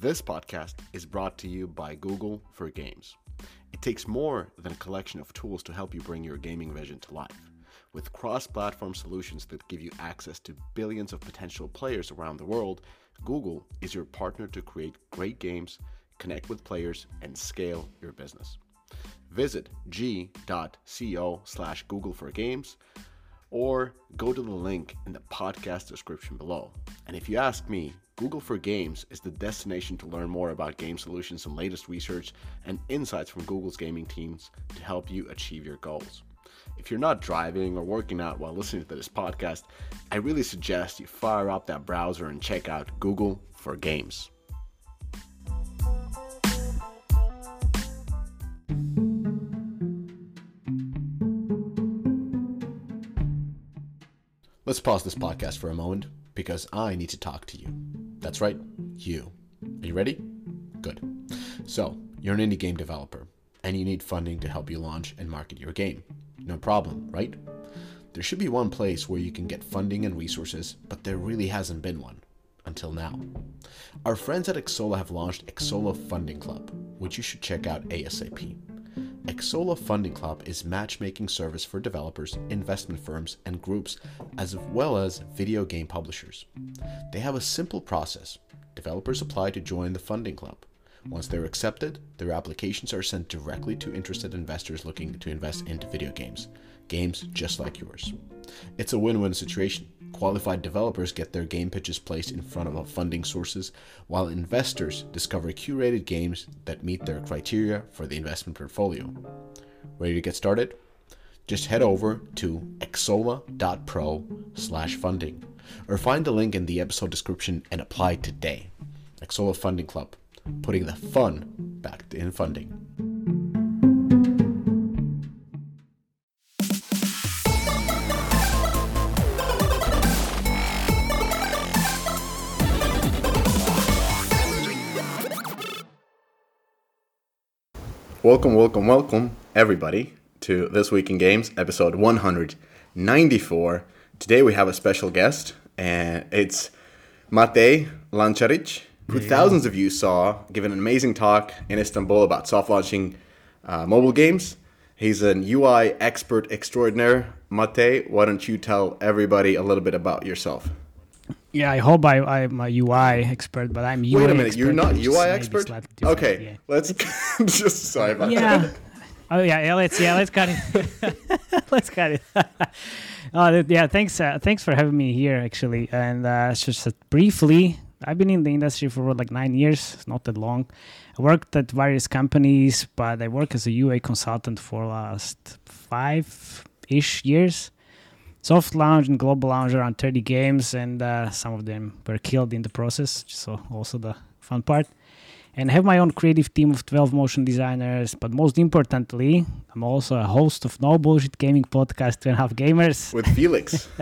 This podcast is brought to you by Google for Games. It takes more than a collection of tools to help you bring your gaming vision to life. With cross platform solutions that give you access to billions of potential players around the world, Google is your partner to create great games, connect with players, and scale your business. Visit g.co slash Google for Games or go to the link in the podcast description below. And if you ask me, Google for Games is the destination to learn more about game solutions and latest research and insights from Google's gaming teams to help you achieve your goals. If you're not driving or working out while listening to this podcast, I really suggest you fire up that browser and check out Google for Games. Let's pause this podcast for a moment because I need to talk to you. That's right, you. Are you ready? Good. So, you're an indie game developer and you need funding to help you launch and market your game. No problem, right? There should be one place where you can get funding and resources, but there really hasn't been one until now. Our friends at Xsolla have launched Xsolla Funding Club, which you should check out ASAP. Xsolla Funding Club is matchmaking service for developers, investment firms, and groups, as well as video game publishers. They have a simple process. Developers apply to join the funding club. Once they're accepted, their applications are sent directly to interested investors looking to invest into video games, games just like yours. It's a win win situation. Qualified developers get their game pitches placed in front of funding sources, while investors discover curated games that meet their criteria for the investment portfolio. Ready to get started? Just head over to xsolla.pro slash funding or find the link in the episode description and apply today. Xsolla Funding Club, putting the fun back in funding. Welcome, welcome, welcome, everybody, to This Week in Games, episode 194. Today we have a special guest, and it's Matej Lančarič, who thousands of you saw give an amazing talk in Istanbul about soft launching uh, mobile games. He's an UI expert extraordinaire. Matej, why don't you tell everybody a little bit about yourself? Yeah, I hope I, I'm a UI expert, but I'm UI Wait a minute, you're not UI expert? Okay, yeah. let's just sorry about yeah. that. Oh yeah, yeah. Let's yeah, let's cut it. let's cut it. oh yeah, thanks. Uh, thanks for having me here, actually. And uh, just uh, briefly, I've been in the industry for like nine years. It's not that long. I worked at various companies, but I work as a UA consultant for last five ish years. Soft launch and global launch around 30 games, and uh, some of them were killed in the process. So also the fun part and I have my own creative team of 12 motion designers. But most importantly, I'm also a host of No Bullshit Gaming Podcast, Two and a Half Gamers, With Felix.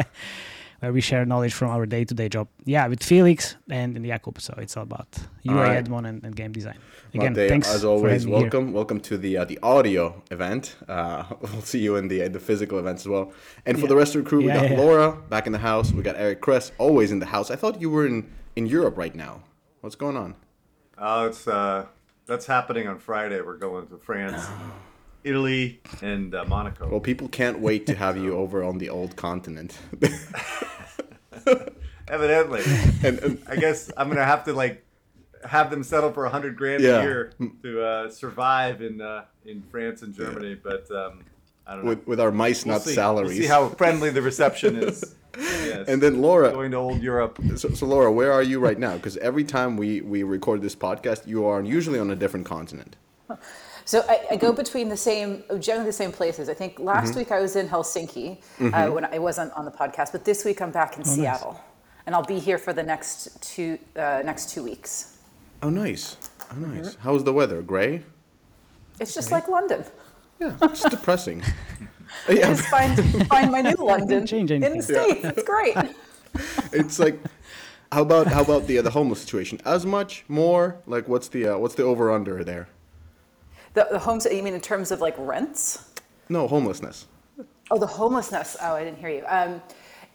where we share knowledge from our day to day job. Yeah, with Felix and, and Jakub. So it's all about UI All right. admin and, and game design. Again, Matej, thanks as for always, having me here. welcome. Welcome to the uh, the audio event. Uh, we'll see you in the the physical events as well. And for Yeah. the rest of the crew, we Yeah, got yeah. Laura back in the house. We got Eric Kress always in the house. I thought you were in in Europe right now. What's going on? Oh, it's uh, that's happening on Friday. We're going to France, Italy, and uh, Monaco. Well, people can't wait to have you over on the old continent. Evidently, and, and I guess I'm gonna have to like have them settle for a hundred grand Yeah. a year to uh, survive in uh, in France and Germany. But um, I don't know. with with our mice We'll nut see. salaries. We'll see how friendly the reception is. Yes. and then Laura, going to old Europe. so, so Laura, where are you right now? Because every time we we record this podcast, you are usually on a different continent. So I, I go between the same, generally the same places. I think last Mm-hmm. week I was in Helsinki uh, when I wasn't on the podcast, but this week I'm back in Oh, Seattle, and I'll be here for the next two uh, next two weeks. Oh, nice. Oh, nice. Mm-hmm. How's the weather? Gray? It's just like London. Yeah, it's depressing. yeah, Just find find my new London change in the states. It's great. it's like how about how about the uh, the homeless situation as much more like what's the uh, what's the over under there The, the homes. You mean in terms of like rents? no homelessness Oh, the homelessness. Oh, I didn't hear you. Um,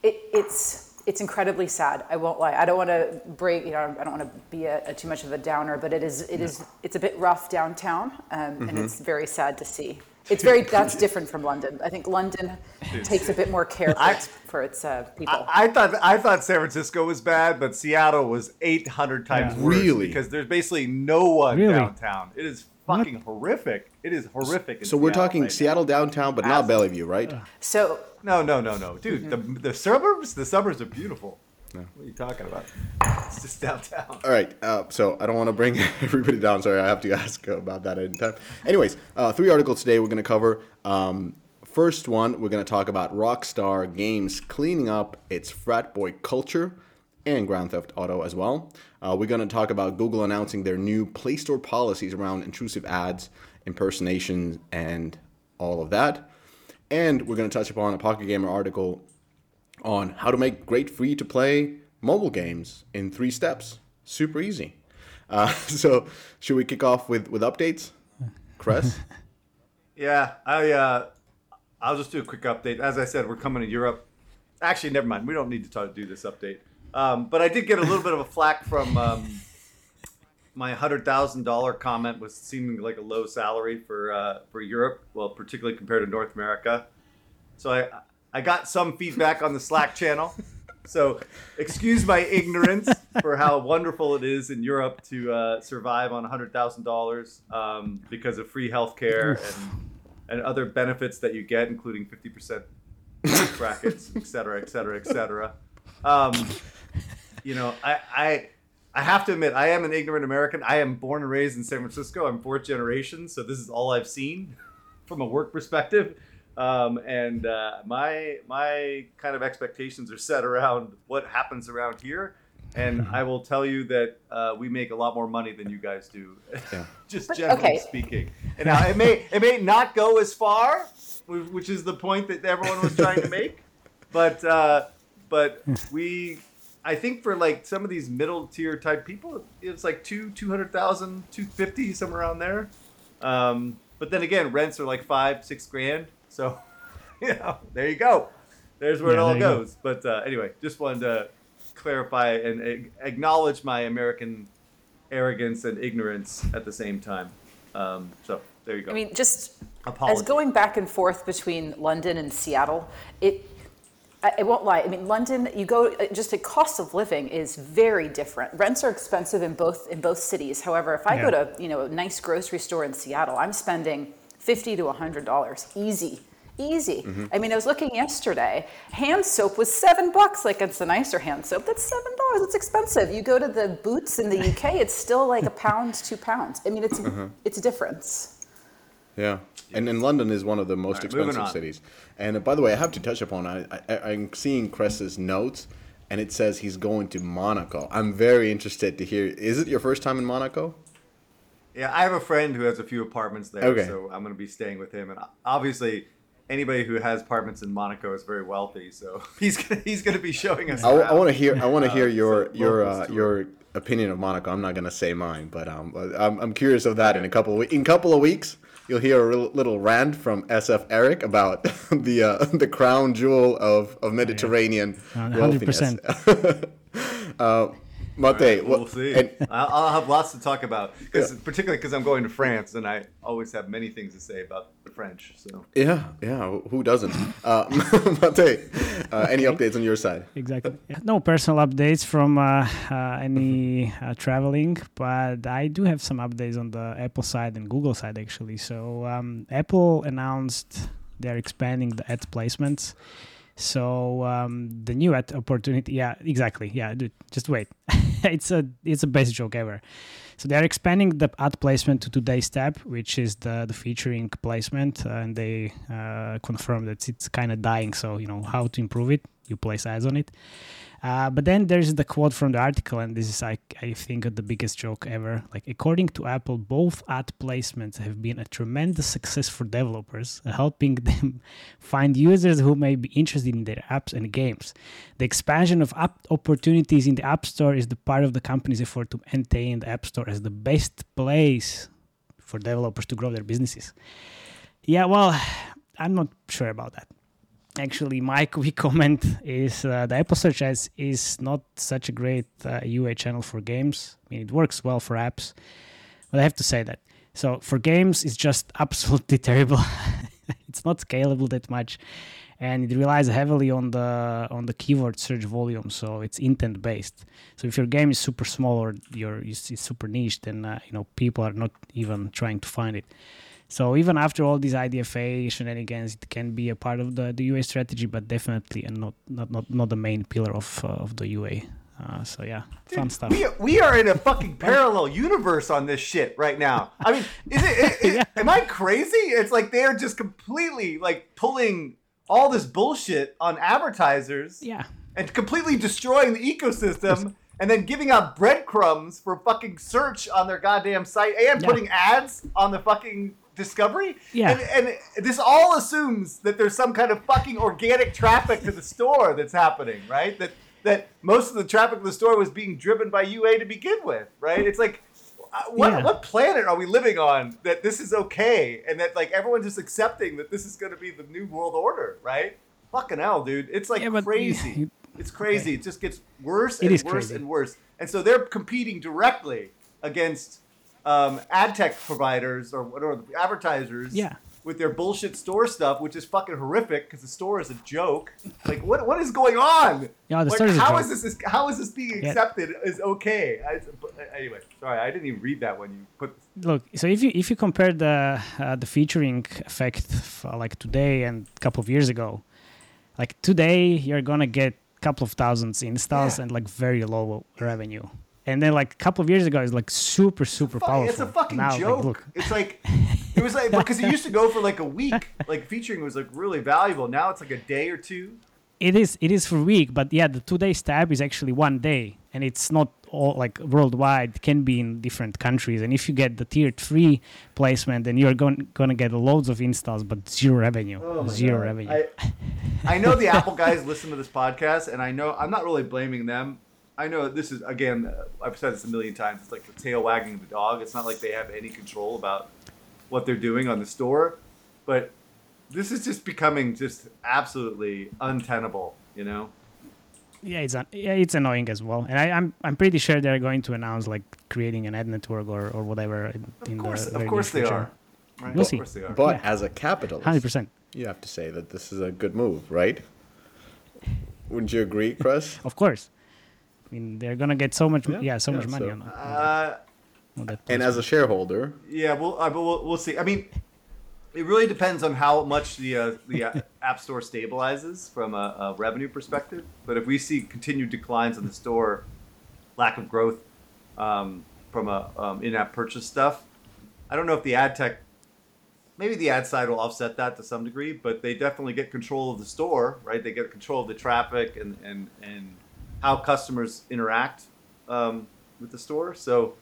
it, it's it's incredibly sad. I won't lie. I don't want to break. You know, I don't want to be a, a too much of a downer, but it is. It is. It's a bit rough downtown, um, and it's very sad to see. It's very. That's different from London. I think London takes a bit more care for its, for its uh, people. I, I thought I thought San Francisco was bad, but Seattle was 800 times Yeah. worse. Really? Because there's basically no one Really? downtown. It is fucking horrific. It is horrific. in So we're Seattle talking right now. Seattle downtown, but not Absolutely. Bellevue, right? so No, no, no, no, dude. Mm-hmm. The the suburbs, the suburbs are beautiful. What are you talking about? It's just downtown. All right. Uh, so I don't want to bring everybody down. Sorry, I have to ask about that in time. Anyways, uh, three articles today we're going to cover. Um, first one, we're going to talk about Rockstar Games cleaning up its frat boy culture and Grand Theft Auto as well. Uh, we're going to talk about Google announcing their new Play Store policies around intrusive ads, impersonations, and all of that. And we're going to touch upon a Pocket Gamer article on how to make great free to play mobile games in three steps. Super easy. Uh, so, should we kick off with, with updates? Chris? Yeah, I uh, I'll just do a quick update. As I said, we're coming to Europe. Actually, never mind. We don't need to talk, do this update. Um, but I did get a little bit of a flack from um, my hundred thousand dollar comment was seeming like a low salary for uh, for Europe. Well, particularly compared to North America. So I I got some feedback on the Slack channel. So excuse my ignorance for how wonderful it is in Europe to uh, survive on hundred thousand dollars um, because of free healthcare and and other benefits that you get, including fifty percent brackets, et cetera, et cetera, et cetera. Um, you know, I, I I have to admit, I am an ignorant American. I am born and raised in San Francisco. I'm fourth generation, so this is all I've seen from a work perspective. Um, and uh, my my kind of expectations are set around what happens around here. And I will tell you that uh, we make a lot more money than you guys do, Yeah. just But- generally okay. speaking. And now it may it may not go as far, which is the point that everyone was trying to make. But uh, but we, I think for like some of these middle tier type people, it's like two two hundred thousand, two fifty somewhere around there. Um, but then again, rents are like five six grand. So you know, there you go. There's where Yeah, it all there you go. goes. But uh, anyway, just wanted to clarify and ag- acknowledge my American arrogance and ignorance at the same time. Um, so there you go. I mean, just Apologies. as going back and forth between London and Seattle, it. I, I won't lie. I mean, London. You go. uh, Just the cost of living is very different. Rents are expensive in both in both cities. However, if I go to you know a nice grocery store in Seattle, I'm spending fifty to hundred dollars easy. Easy. I mean, I was looking yesterday. Hand soap was seven bucks. Like it's the nicer hand soap. That's seven dollars. It's expensive. You go to the Boots in the UK, it's still like a pound, two pounds. I mean, it's it's a difference. Yeah, and and London is one of the most right, expensive cities. And uh, by the way, I have to touch upon. I, I I'm seeing Kress's notes, and it says he's going to Monaco. I'm very interested to hear. Is it your first time in Monaco? Yeah, I have a friend who has a few apartments there, Okay. so I'm going to be staying with him. And obviously, anybody who has apartments in Monaco is very wealthy, so he's gonna, he's going to be showing us. I, around. want to hear. I want to Uh, hear your your uh, your opinion of Monaco. I'm not gonna say mine, but um, I'm, I'm curious of that in a couple of in a couple of weeks. You'll hear a real- little rant from SF Eric about the uh, the crown jewel of, of Mediterranean Uh, wealthiness. 100%. Mate, we'll what- see. and- I'll, I'll have lots to talk about, because particularly because I'm going to France, and I always have many things to say about the French. So yeah, yeah. Who doesn't? Uh, Mate, uh, any updates on your side? exactly. No personal updates from uh, uh, any uh, traveling, but I do have some updates on the Apple side and Google side actually. So um, Apple announced they're expanding the ad placements. So um, the new ad opportunity, yeah, exactly, yeah. Dude, just wait. it's a it's a best joke ever. So they're expanding the ad placement to today's tab, which is the the featuring placement, uh, and they uh, confirm that it's kind of dying. So you know how to improve it. You place ads on it. Uh, but then there's the quote from the article, and this is, I, I think, the biggest joke ever. Like, according to Apple, both ad placements have been a tremendous success for developers, helping them find users who may be interested in their apps and games. The expansion of app opportunities in the App Store is the part of the company's effort to maintain the App Store as the best place for developers to grow their businesses. Yeah, well, I'm not sure about that. Actually my quick comment is uh, the Apple Search Ads is not such a great uh, UA channel for games. I mean, it works well for apps, but I have to say that. So for games, it's just absolutely terrible. it's not scalable that much, and it relies heavily on the on the keyword search volume. So it's intent based. So if your game is super small or your is super niche, then uh, you know people are not even trying to find it. So even after all these IDFA shenanigans, it can be a part of the, the UA strategy, but definitely and not not not, not the main pillar of uh, of the UA. Uh, so yeah, fun stuff. We, we are in a fucking parallel universe on this shit right now. I mean, is it, Yeah. am I crazy? It's like they're just completely like pulling all this bullshit on advertisers yeah, and completely destroying the ecosystem and then giving out breadcrumbs for fucking search on their goddamn site and Yeah. putting ads on the fucking discovery. Yeah. And, and this all assumes that there's some kind of fucking organic traffic to the store that's happening, right? That that most of the traffic to the store was being driven by UA to begin with, right? It's like uh, what Yeah. what planet are we living on that this is okay and that like everyone's just accepting that this is going to be the new world order, right? Fucking hell, dude. It's like Yeah, but- crazy. It's crazy. It just gets worse and worse crazy. and worse. And so they're competing directly against um, ad tech providers or what are the advertisers Yeah. with their bullshit store stuff, which is fucking horrific because the store is a joke. Like, what what is going on? Yeah, the like, store is a joke. is this how is this being Yeah. accepted is okay? I, anyway, sorry, I didn't even read that when you put. look. So if you if you compare the uh, the featuring effect f- like today and a couple of years ago, like today you're gonna get a couple of thousands installs Yeah. and like very low revenue. And then like a couple of years ago, it's like super super Fu- powerful. It's a fucking Now, like, joke. look, It's like it was like because it used to go for like a week. Like featuring was like really valuable. Now it's like a day or two. it is it is for a week, but yeah, the two day stab is actually one day, and it's not all like worldwide. It can be in different countries, and if you get the tier three placement, then you're going gonna get loads of installs, but zero revenue, Oh zero God. revenue. I, I know the Apple guys listen to this podcast, and I know I'm not really blaming them. I know this is again, uh, I've said this a million times. It's like the tail wagging the dog. It's not like they have any control about what they're doing on the store, but this is just becoming just absolutely untenable. You know? yeah, it's an, yeah, it's annoying as well, and I, I'm I'm pretty sure they're going to announce like creating an ad network or, or whatever in, Of in course, the of course they are. Right? We'll of see. course they are. But Yeah. as a capitalist, Hundred percent, you have to say that this is a good move, right? Wouldn't you agree, Chris? of course. I mean, they're gonna get so much, yeah, Yeah, so yeah, much money so- on, on, Uh, on that. and as a shareholder, Yeah, we'll, uh, but we'll we'll see. I mean, it really depends on how much the uh, the uh, App Store stabilizes from a, a revenue perspective. But if we see continued declines in the store, lack of growth um, from a um, in-app purchase stuff, I don't know if the ad tech, maybe the ad side will offset that to some degree. But they definitely get control of the store, right? They get control of the traffic and and and how customers interact um, with the store. So.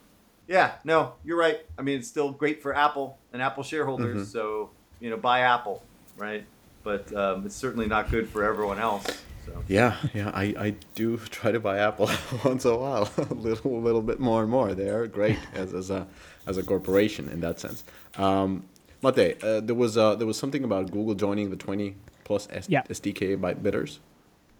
Yeah, no, you're right. I mean, it's still great for Apple and Apple shareholders. So you know, buy Apple, right? But um, it's certainly not good for everyone else. So yeah, yeah, I, I do try to buy Apple once in a while, a little little bit more and more. They are great as, as a as a corporation in that sense. Um, Mate, uh, there was uh, there was something about Google joining the 20 plus S- Yeah. SDK by bidders.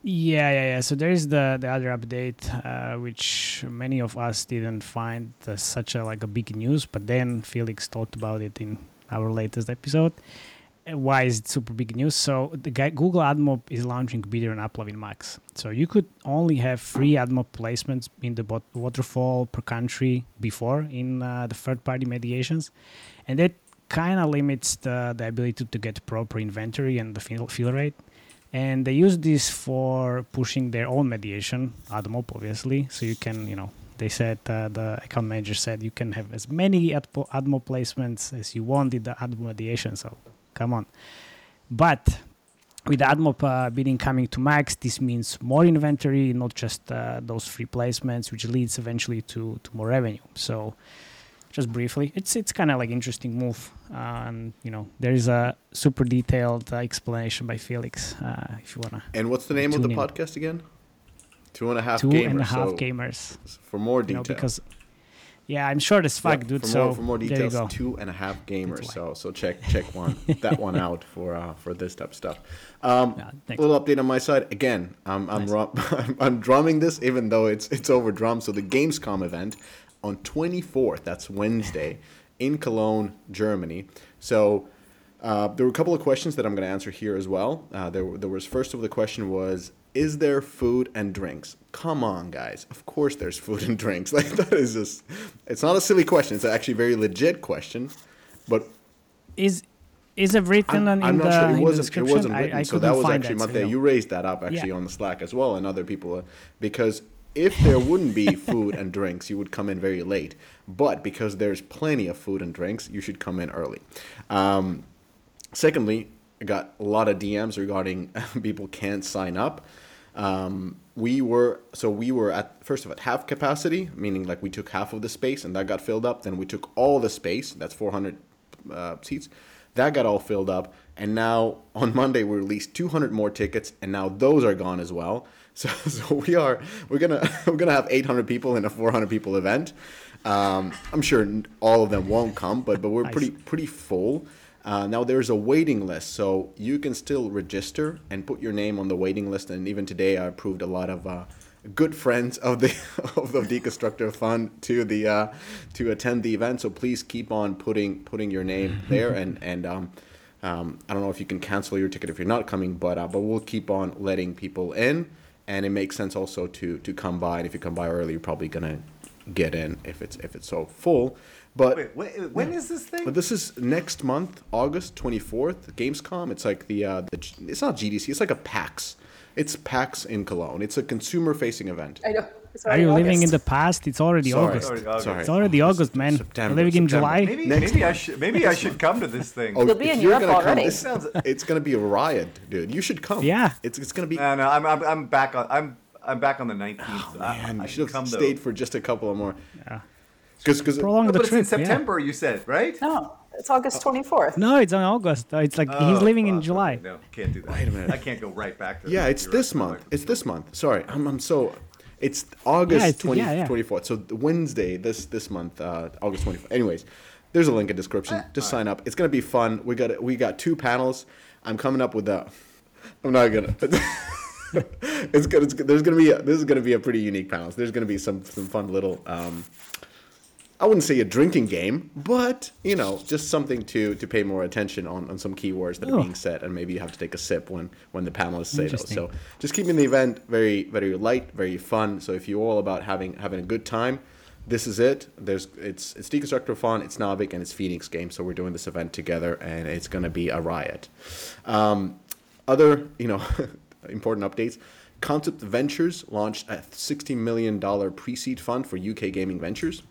Yeah, yeah, yeah. So there's the the other update, uh, which many of us didn't find uh, such a like a big news, but then Felix talked about it in our latest episode. Uh, Why is it super big news? So the guy Google AdMob is launching Bidder and AppLovin Max. So you could only have free AdMob placements in the bot- waterfall per country before in uh, the third-party mediations, and that kind of limits the, the ability to get proper inventory and the fill, fill rate and they use this for pushing their own mediation admob obviously. So you can you know they said uh, the account manager said you can have as many admob, placements as you want in the admob mediation. So come on. But with admob uh, bidding coming to max this means more inventory not just uh, those free placements which leads eventually to, to more revenue. So just briefly it's it's kind of like interesting move and you know there is a super detailed uh, explanation by felix uh, if you wanna And what's the name of the in. podcast again? Two and a half two gamers. and a half so gamers for more you know because Yeah, I'm short as fuck, Yep, dude. For so more, for more there you details, go. two and a half gamers. So so check check one that one out for uh, for this type of stuff. Um, Yeah, a little update on my side. Again, I'm I'm, ru- I'm I'm drumming this even though it's it's over drum. So the Gamescom event on 24th. That's Wednesday in Cologne, Germany. So. Uh, there were a couple of questions that I'm going to answer here as well. Uh, there, there was first of all, the question was, is there food and drinks? Come on, guys. Of course there's food and drinks. Like that is just, it's not a silly question. It's actually a very legit question. But Is is it written I'm, on I'm in not the, sure. It wasn't. It description? wasn't I, written. I so couldn't that was actually that, so, you raised that up actually Yeah. on the Slack as well, and other people uh, because if there wouldn't be food and drinks, you would come in very late. But because there's plenty of food and drinks, you should come in early. Um, Secondly, I got a lot of DMs regarding people can't sign up. Um, we were so we were at first of at half capacity, meaning like we took half of the space and that got filled up. Then we took all the space, that's 400 uh, seats, that got all filled up. And now on Monday we released 200 more tickets, and now those are gone as well. So, so we are we're gonna we're gonna have 800 people in a 400 people event. Um, I'm sure all of them won't come, but but we're Nice. pretty pretty full. Uh, now there's a waiting list, so you can still register and put your name on the waiting list. And even today, I approved a lot of uh, good friends of the of the Deconstructor Fun to the uh, to attend the event. So please keep on putting putting your name there. And and um, um, I don't know if you can cancel your ticket if you're not coming, but uh, but we'll keep on letting people in. And it makes sense also to to come by. And if you come by early, you're probably gonna get in if it's if it's so full. But Wait, wait, when is this thing? but this is next month, August 24th, Gamescom. It's like the, uh, the it's not GDC, it's like a PAX. It's PAX in Cologne. It's a consumer facing event. I know. It's Are already you living in the past? It's already Sorry. August. Already August. Sorry. It's already August, man. September, You're living in September. July. Maybe Next maybe I should maybe I should come to this thing. Oh, You'll be in you're Europe gonna come, this sounds, it's gonna be a riot, dude. You should come. Yeah. It's, it's gonna be. No, no, I'm, I'm, I'm back on. I'm I'm back on the 19th. Oh, I- man, I you can should come have though. stayed for just a couple of more. Yeah. Because Prolong No, the but it's in trip. yeah. September. You said right? No, it's August 24th. No, it's on August. Uh, It's like he's Oh, living in July. No, can't do that. Wait a minute. I can't go right back to. Yeah, it's Europe. this month. It's this month. Sorry, I'm, I'm so. It's August Yeah, it's- 20, yeah, yeah. 24th. So Wednesday this this month, uh, August 24th. Anyways, there's a link in description. Ah, Just sign up. It's gonna be fun. We got we got two panels. I'm coming up with a. I'm not gonna. it's good. It's good. There's gonna be a, this is gonna be a pretty unique panel. There's gonna be some some fun little. Um, I wouldn't say a drinking game, but you know, just something to to pay more attention on, on some keywords that are Oh. being said, and maybe you have to take a sip when when the panelists say those. So just keeping the event very very light, very fun. So if you're all about having having a good time, this is it. There's it's it's Deconstructor Fun, it's Naavik, and it's Phoenix Game. So we're doing this event together, and it's gonna be a riot. Um, other you know important updates. Concept Ventures launched a $60 million pre-seed fund for UK gaming ventures.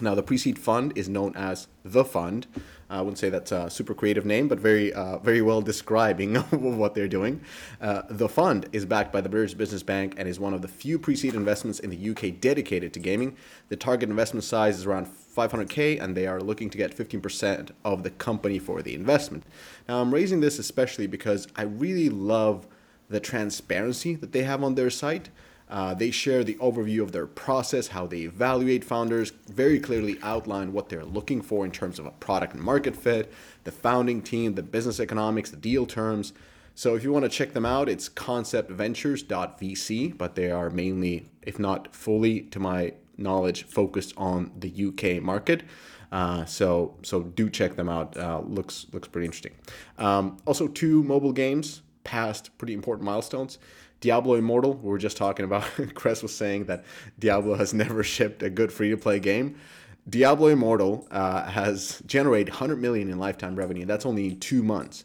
Now, the pre-seed fund is known as the fund. I wouldn't say that's a super creative name, but very, uh, very well describing what they're doing. Uh, the fund is backed by the British Business Bank and is one of the few pre-seed investments in the UK dedicated to gaming. The target investment size is around 500k, and they are looking to get 15% of the company for the investment. Now, I'm raising this especially because I really love the transparency that they have on their site. Uh, they share the overview of their process, how they evaluate founders, very clearly outline what they're looking for in terms of a product and market fit, the founding team, the business economics, the deal terms. So if you want to check them out, it's conceptventures.vc, but they are mainly, if not fully, to my knowledge, focused on the UK market. Uh, so so do check them out. Uh, looks looks pretty interesting. Um, also, two mobile games passed pretty important milestones. Diablo Immortal, we were just talking about. Chris was saying that Diablo has never shipped a good free to play game. Diablo Immortal uh, has generated 100 million in lifetime revenue. And that's only in two months,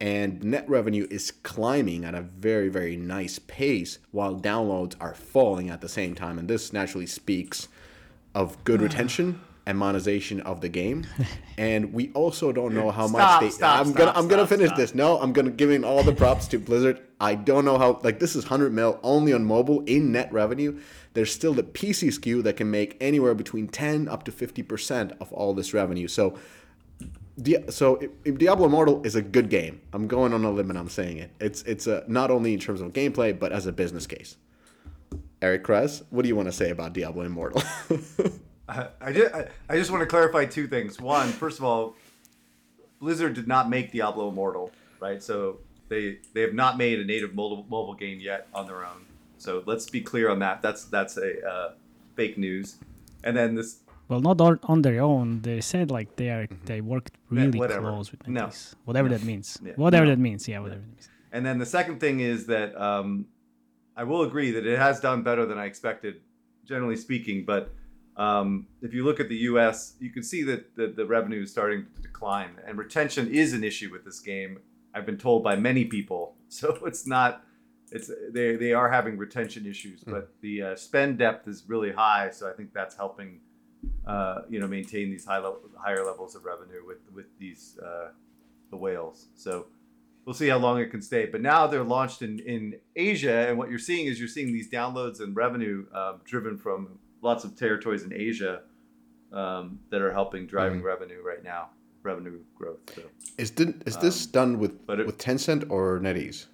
and net revenue is climbing at a very very nice pace, while downloads are falling at the same time. And this naturally speaks of good retention and monetization of the game. And we also don't know how much Stop, they. stop, I'm gonna stop, I'm gonna finish stop. this. No, I'm gonna giving all the props to Blizzard. I don't know how like this is 100 mil only on mobile in net revenue. There's still the PC SKU that can make anywhere between 10 up to 50 percent of all this revenue. So. So Diablo Immortal is a good game. I'm going on a limb and I'm saying it. It's it's a, not only in terms of gameplay but as a business case. Eric Kress, what do you want to say about Diablo Immortal? I, I, just, I, I just want to clarify two things. One, first of all, Blizzard did not make Diablo Immortal, right? So they they have not made a native mobile, mobile game yet on their own. So let's be clear on that. That's that's a uh, fake news. And then this, Well, not on, on their own. They said like they are they worked really whatever. close with No. NetEase. Whatever that means. Yeah. Whatever No. that means. Yeah, whatever that means. and then the second thing is that um, I will agree that it has done better than I expected, generally speaking. But um, if you look at the U.S., you can see that the, the revenue is starting to decline, and retention is an issue with this game. I've been told by many people, so it's not. It's they they are having retention issues, but the uh, spend depth is really high, so I think that's helping. Uh, you know, maintain these high level, higher levels of revenue with with these uh, the whales. So we'll see how long it can stay. But now they're launched in, in Asia, and what you're seeing is you're seeing these downloads and revenue um, driven from lots of territories in Asia um, that are helping driving revenue right now, revenue growth. So Is, this is this done with, Um, but it- with Tencent or NetEase?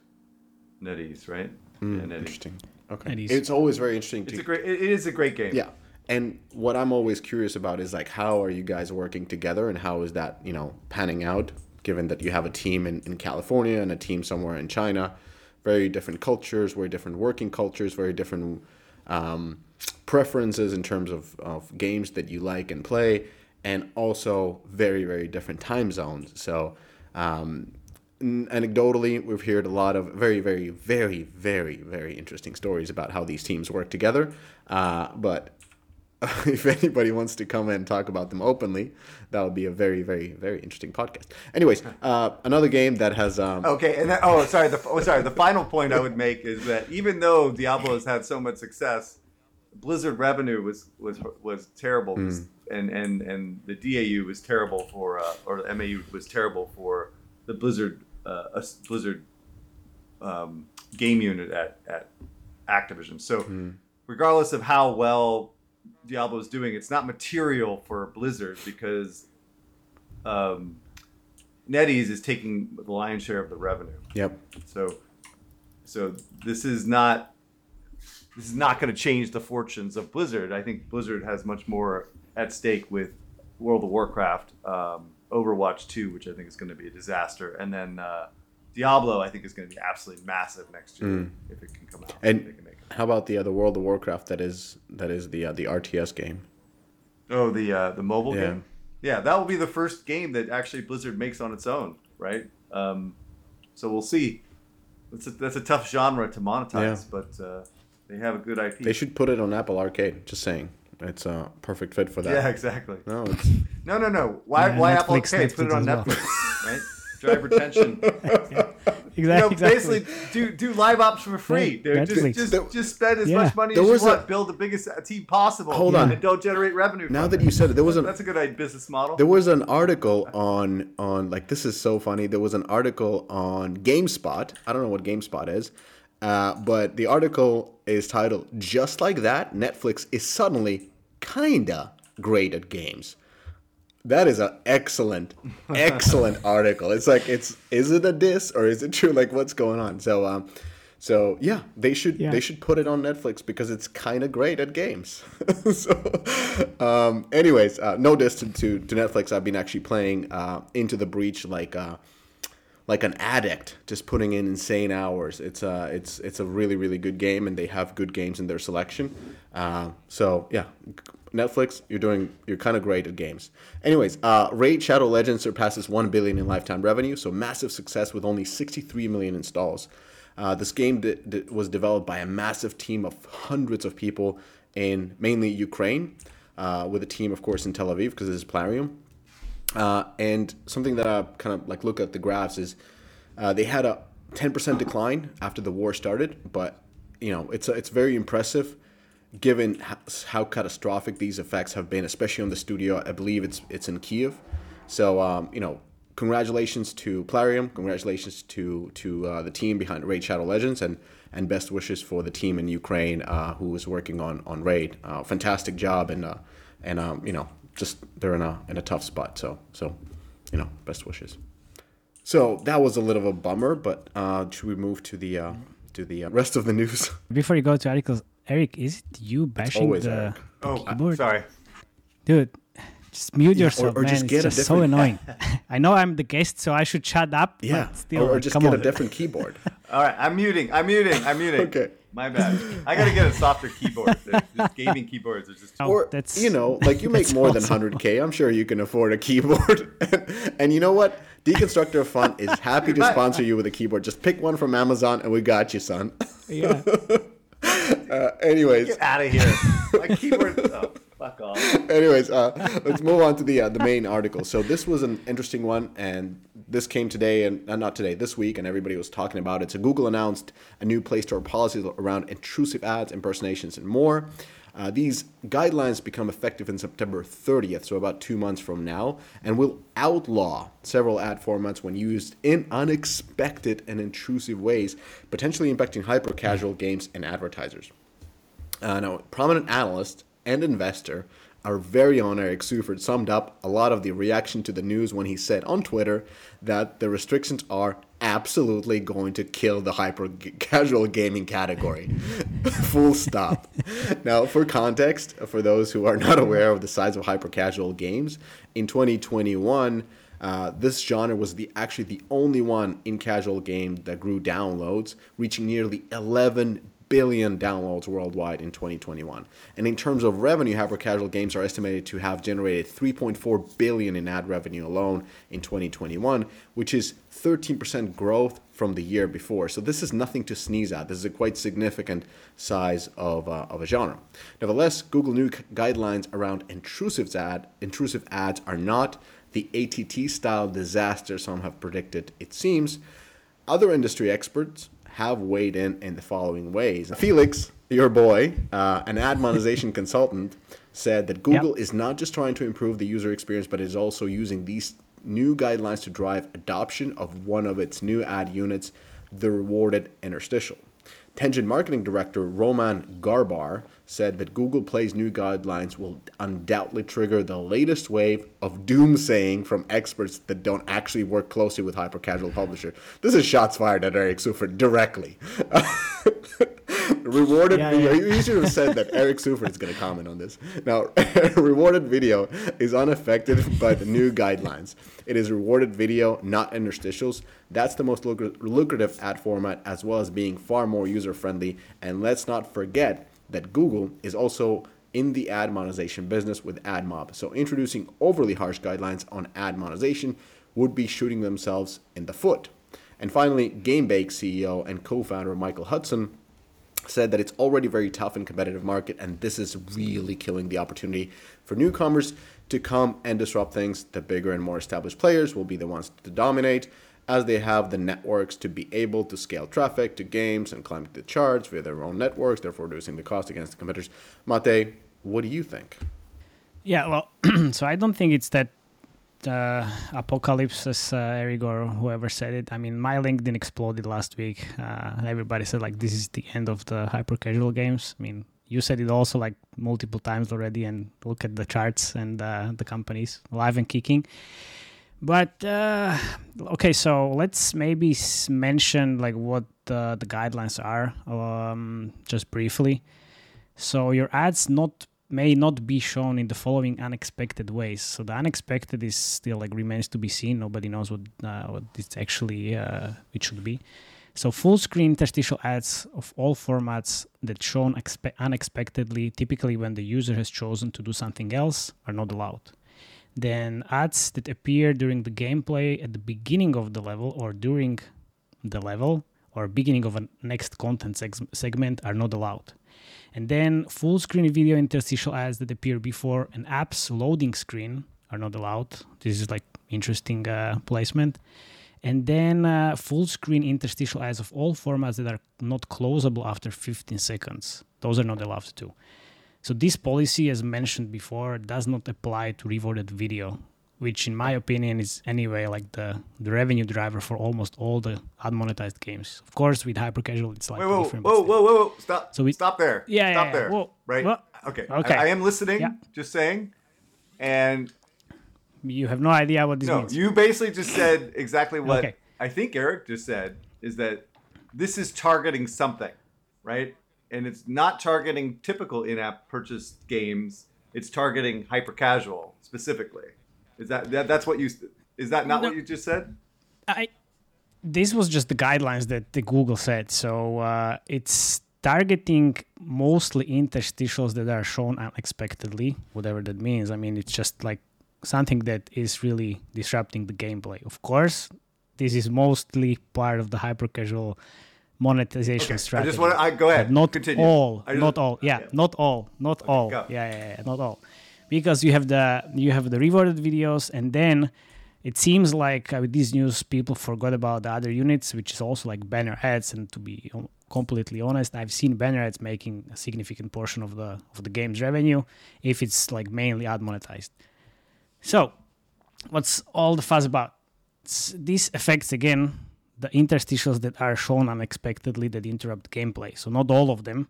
NetEase, right? Mm, yeah, NetEase. Interesting. Okay. NetEase. It's always very interesting It's to a great. It it is a great game. Yeah. And what I'm always curious about is like how are you guys working together and how is that, you know, panning out given that you have a team in, in California and a team somewhere in China, very different cultures, very different working cultures, very different um, preferences in terms of, of games that you like and play, and also very, very different time zones. So um, anecdotally, we've heard a lot of very, very, very, very, very interesting stories about how these teams work together. Uh, but if anybody wants to come and talk about them openly, that would be a very, very, very interesting podcast. Anyways, uh, another game that has um, Okay, and then, oh, sorry. The oh, sorry. The final point I would make is that even though Diablo has had so much success, Blizzard revenue was was was terrible, and and and the DAU was terrible for, uh, or the MAU was terrible for the Blizzard uh, Blizzard um, game unit at at Activision. So, regardless of how well Diablo is doing, it's not material for Blizzard because um, NetEase is taking the lion's share of the revenue. yep, So, so this is not this is not going to change the fortunes of Blizzard. I think Blizzard has much more at stake with World of Warcraft, um, Overwatch 2, which I think is going to be a disaster, and then uh, Diablo, I think is going to be absolutely massive next year if it can come out. and can make it. how about the other World of Warcraft that is that is the uh, the RTS game? Oh, the uh, the mobile Yeah. game. Yeah, that will be the first game that actually Blizzard makes on its own, right? Um, so we'll see. That's a, that's a tough genre to monetize, Yeah. but uh, they have a good IP. They should put it on Apple Arcade. Just saying, it's a perfect fit for that. Yeah, exactly. No, it's No, no, no. Why? Yeah, why Apple Netflix- Arcade? Put it on as well. Netflix, right? Drive retention. Exactly. You know, exactly. basically, do do live ops for free, Right, dude. Just Netflix. just There- just spend as Yeah. much money There as you was a- want. Build the biggest team possible. Hold on. and don't generate revenue. now from that it. you said it, there was an that's a good business model. There was an article on on like this is so funny. There was an article on GameSpot. I don't know what GameSpot is, uh, but the article is titled "Just Like That, Netflix is suddenly kinda great at games." That is an excellent, excellent article. It's like it's is it a diss or is it true? Like what's going on? So um, so yeah, they should Yeah. they should put it on Netflix because it's kind of great at games. so, um, anyways, uh, no diss to, to to Netflix. I've been actually playing uh, Into the Breach like uh, like an addict, just putting in insane hours. It's a it's it's a really really good game, and they have good games in their selection. Uh, so yeah, Netflix, you're doing you're kind of great at games. Anyways, uh, Raid Shadow Legends surpasses one billion in lifetime revenue, so massive success with only 63 million installs. Uh, this game di- di- was developed by a massive team of hundreds of people in mainly Ukraine, uh, with a team, of course, in Tel Aviv because this is Plarium. Uh, and something that I kind of like look at the graphs is uh, they had a 10% decline after the war started, but you know it's it's very impressive given how, how catastrophic these effects have been, especially on the studio. I believe it's it's in Kiev, so um, you know congratulations to Plarium, congratulations to to uh, the team behind Raid Shadow Legends, and and best wishes for the team in Ukraine uh, who is working on on Raid. Uh, fantastic job, and uh, and um, you know just they're in a in a tough spot. So so you know best wishes. So that was a little of a bummer, but uh, should we move to the uh, to the uh, rest of the news? Before you go to articles, Eric, is it you bashing always the Eric. oh, keyboard? sorry. dude. Just mute or- yourself, or man. just it's get a just so annoying. I know I'm the guest, so I should shut up. Yeah. but still, or, or just come get on. a different keyboard. All right, I'm muting. I'm muting. I'm muting. Okay. My bad. I gotta get a softer keyboard. The, the gaming keyboards are just. Oh, or that's- you know, like you make that's more than 100k. I'm sure you can afford a keyboard. and, and you know what? Deconstructor of Fun is happy to sponsor you with a keyboard. Just pick one from Amazon, and we got you, son. Yeah. Uh, anyways, Get out of here. My keyboard. Oh, fuck off. anyways, uh, let's move on to the uh, the main article. So this was an interesting one, and this came today, and uh, not today, this week, and everybody was talking about it. So Google announced a new Play Store policy around intrusive ads, impersonations, and more. Uh, these guidelines become effective in September 30th, so about two months from now, and will outlaw several ad formats when used in unexpected and intrusive ways, potentially impacting hyper casual games and advertisers. Uh, now, prominent analyst and investor, our very own Eric Seufert, summed up a lot of the reaction to the news when he said on Twitter that the restrictions are absolutely going to kill the hyper casual gaming category. Full stop. now, for context, for those who are not aware of the size of hyper casual games, in 2021, uh, this genre was the actually the only one in casual game that grew downloads, reaching nearly 11 billion downloads worldwide in 2021. And in terms of revenue, hyper casual games are estimated to have generated 3.4 billion in ad revenue alone in 2021, which is 13% growth from the year before. So this is nothing to sneeze at. This is a quite significant size of, uh, of a genre. Nevertheless, Google new guidelines around intrusive ad intrusive ads are not the ATT style disaster some have predicted. It seems other industry experts have weighed in in the following ways. Felix, your boy, uh, an ad monetization consultant, said that Google is not just trying to improve the user experience, but is also using these new guidelines to drive adoption of one of its new ad units, the rewarded interstitial. Tangent marketing director Roman Garbar said that Google Play's new guidelines will undoubtedly trigger the latest wave of doomsaying from experts that don't actually work closely with hyper casual publisher. This is shots fired at Eric Seufert directly. rewarded Yeah, video. yeah. You should have said that Eric Seufert is going to comment on this. Now, rewarded video is unaffected by the new guidelines. It is rewarded video, not interstitials. That's the most lucrative ad format, as well as being far more user friendly. And let's not forget that Google is also in the ad monetization business with AdMob. So introducing overly harsh guidelines on ad monetization would be shooting themselves in the foot. And finally, GameBake CEO and co-founder Michael Hudson said that it's already very tough and competitive market and this is really killing the opportunity for newcomers to come and disrupt things the bigger and more established players will be the ones to dominate as they have the networks to be able to scale traffic to games and climb the charts via their own networks therefore reducing the cost against the competitors mate what do you think Yeah, well, so I don't think it's that uh, apocalypse, as uh, Eric or whoever said it. I mean, my LinkedIn exploded last week. Uh, everybody said like this is the end of the hyper casual games. I mean, you said it also like multiple times already, and look at the charts and uh, the companies live and kicking. But uh, okay, so let's maybe mention like what the, the guidelines are, um, just briefly. So your ads not may not be shown in the following unexpected ways. So the unexpected is still like remains to be seen. Nobody knows what uh, what it's actually uh, it should be. So full screen interstitial ads of all formats that shown expe- unexpectedly, typically when the user has chosen to do something else, are not allowed. Then ads that appear during the gameplay at the beginning of the level or during the level or beginning of a next content seg- segment are not allowed. And then full screen video interstitial ads that appear before an app's loading screen are not allowed. This is like interesting uh, placement. And then uh, full screen interstitial ads of all formats that are not closable after 15 seconds. Those are not allowed too. So this policy, as mentioned before, does not apply to rewarded video, which in my opinion is anyway like the, the revenue driver for almost all the unmonetized games. Of course, with hyper casual, it's like whoa, different. whoa, whoa, whoa, whoa! Stop. So we- stop there. Yeah, stop yeah, there. Whoa, Right. whoa. Okay. Okay. I, I am listening. Yeah. Just saying. And You have no idea what this no, means. you basically just said exactly what Okay. I think Eric just said is that this is targeting something, right? And it's not targeting typical in-app purchase games it's targeting hyper casual specifically. Is that, that that's what you is that not No. what you just said? I this was just the guidelines that the Google said. So uh, it's targeting mostly interstitials that are shown unexpectedly, whatever that means. I mean, it's just like something that is really disrupting the gameplay. Of course, this is mostly part of the hyper casual monetization Okay, I strategy. just want to I go ahead. But not Continue. all just- not all yeah, yeah. not all not all yeah, yeah yeah not all because you have the you have the rewarded videos and then it seems like uh, with these news people forgot about the other units which is also like banner ads and to be completely honest i've seen banner ads making a significant portion of the of the game's revenue if it's like mainly ad monetized so what's all the fuss about S- this affects again the interstitials that are shown unexpectedly that interrupt gameplay. So not all of them,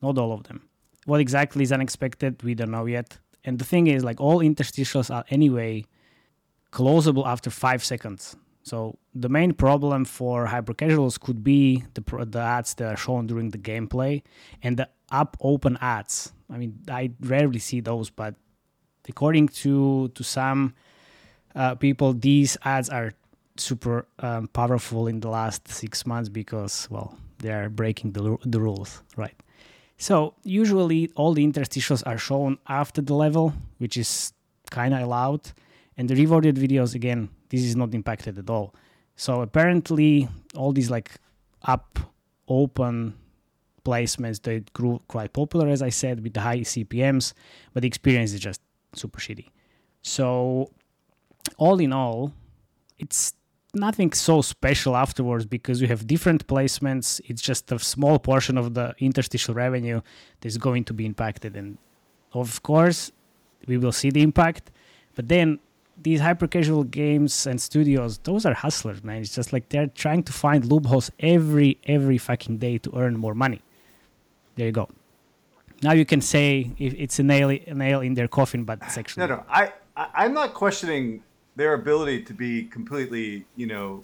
not all of them. What exactly is unexpected, we don't know yet. And the thing is, like all interstitials are anyway closable after five seconds. So the main problem for hypercasuals could be the the ads that are shown during the gameplay and the app open ads. I mean, I rarely see those, but according to to some uh, people, these ads are super um, powerful in the last six months because, well, they are breaking the, the rules, right? So usually all the interstitials are shown after the level, which is kind of allowed, and the rewarded videos again, this is not impacted at all. So apparently, all these like app open placements they grew quite popular, as I said, with the high CPMS, but the experience is just super shitty. So all in all, it's nothing so special afterwards because you have different placements. It's just a small portion of the interstitial revenue that's going to be impacted. And of course, we will see the impact. But then these hyper casual games and studios, those are hustlers, man. It's just like they're trying to find loopholes every every fucking day to earn more money. There you go. Now you can say if it's a nail a nail in their coffin, but it's actually No, no, I, I I'm not questioning their ability to be completely, you know,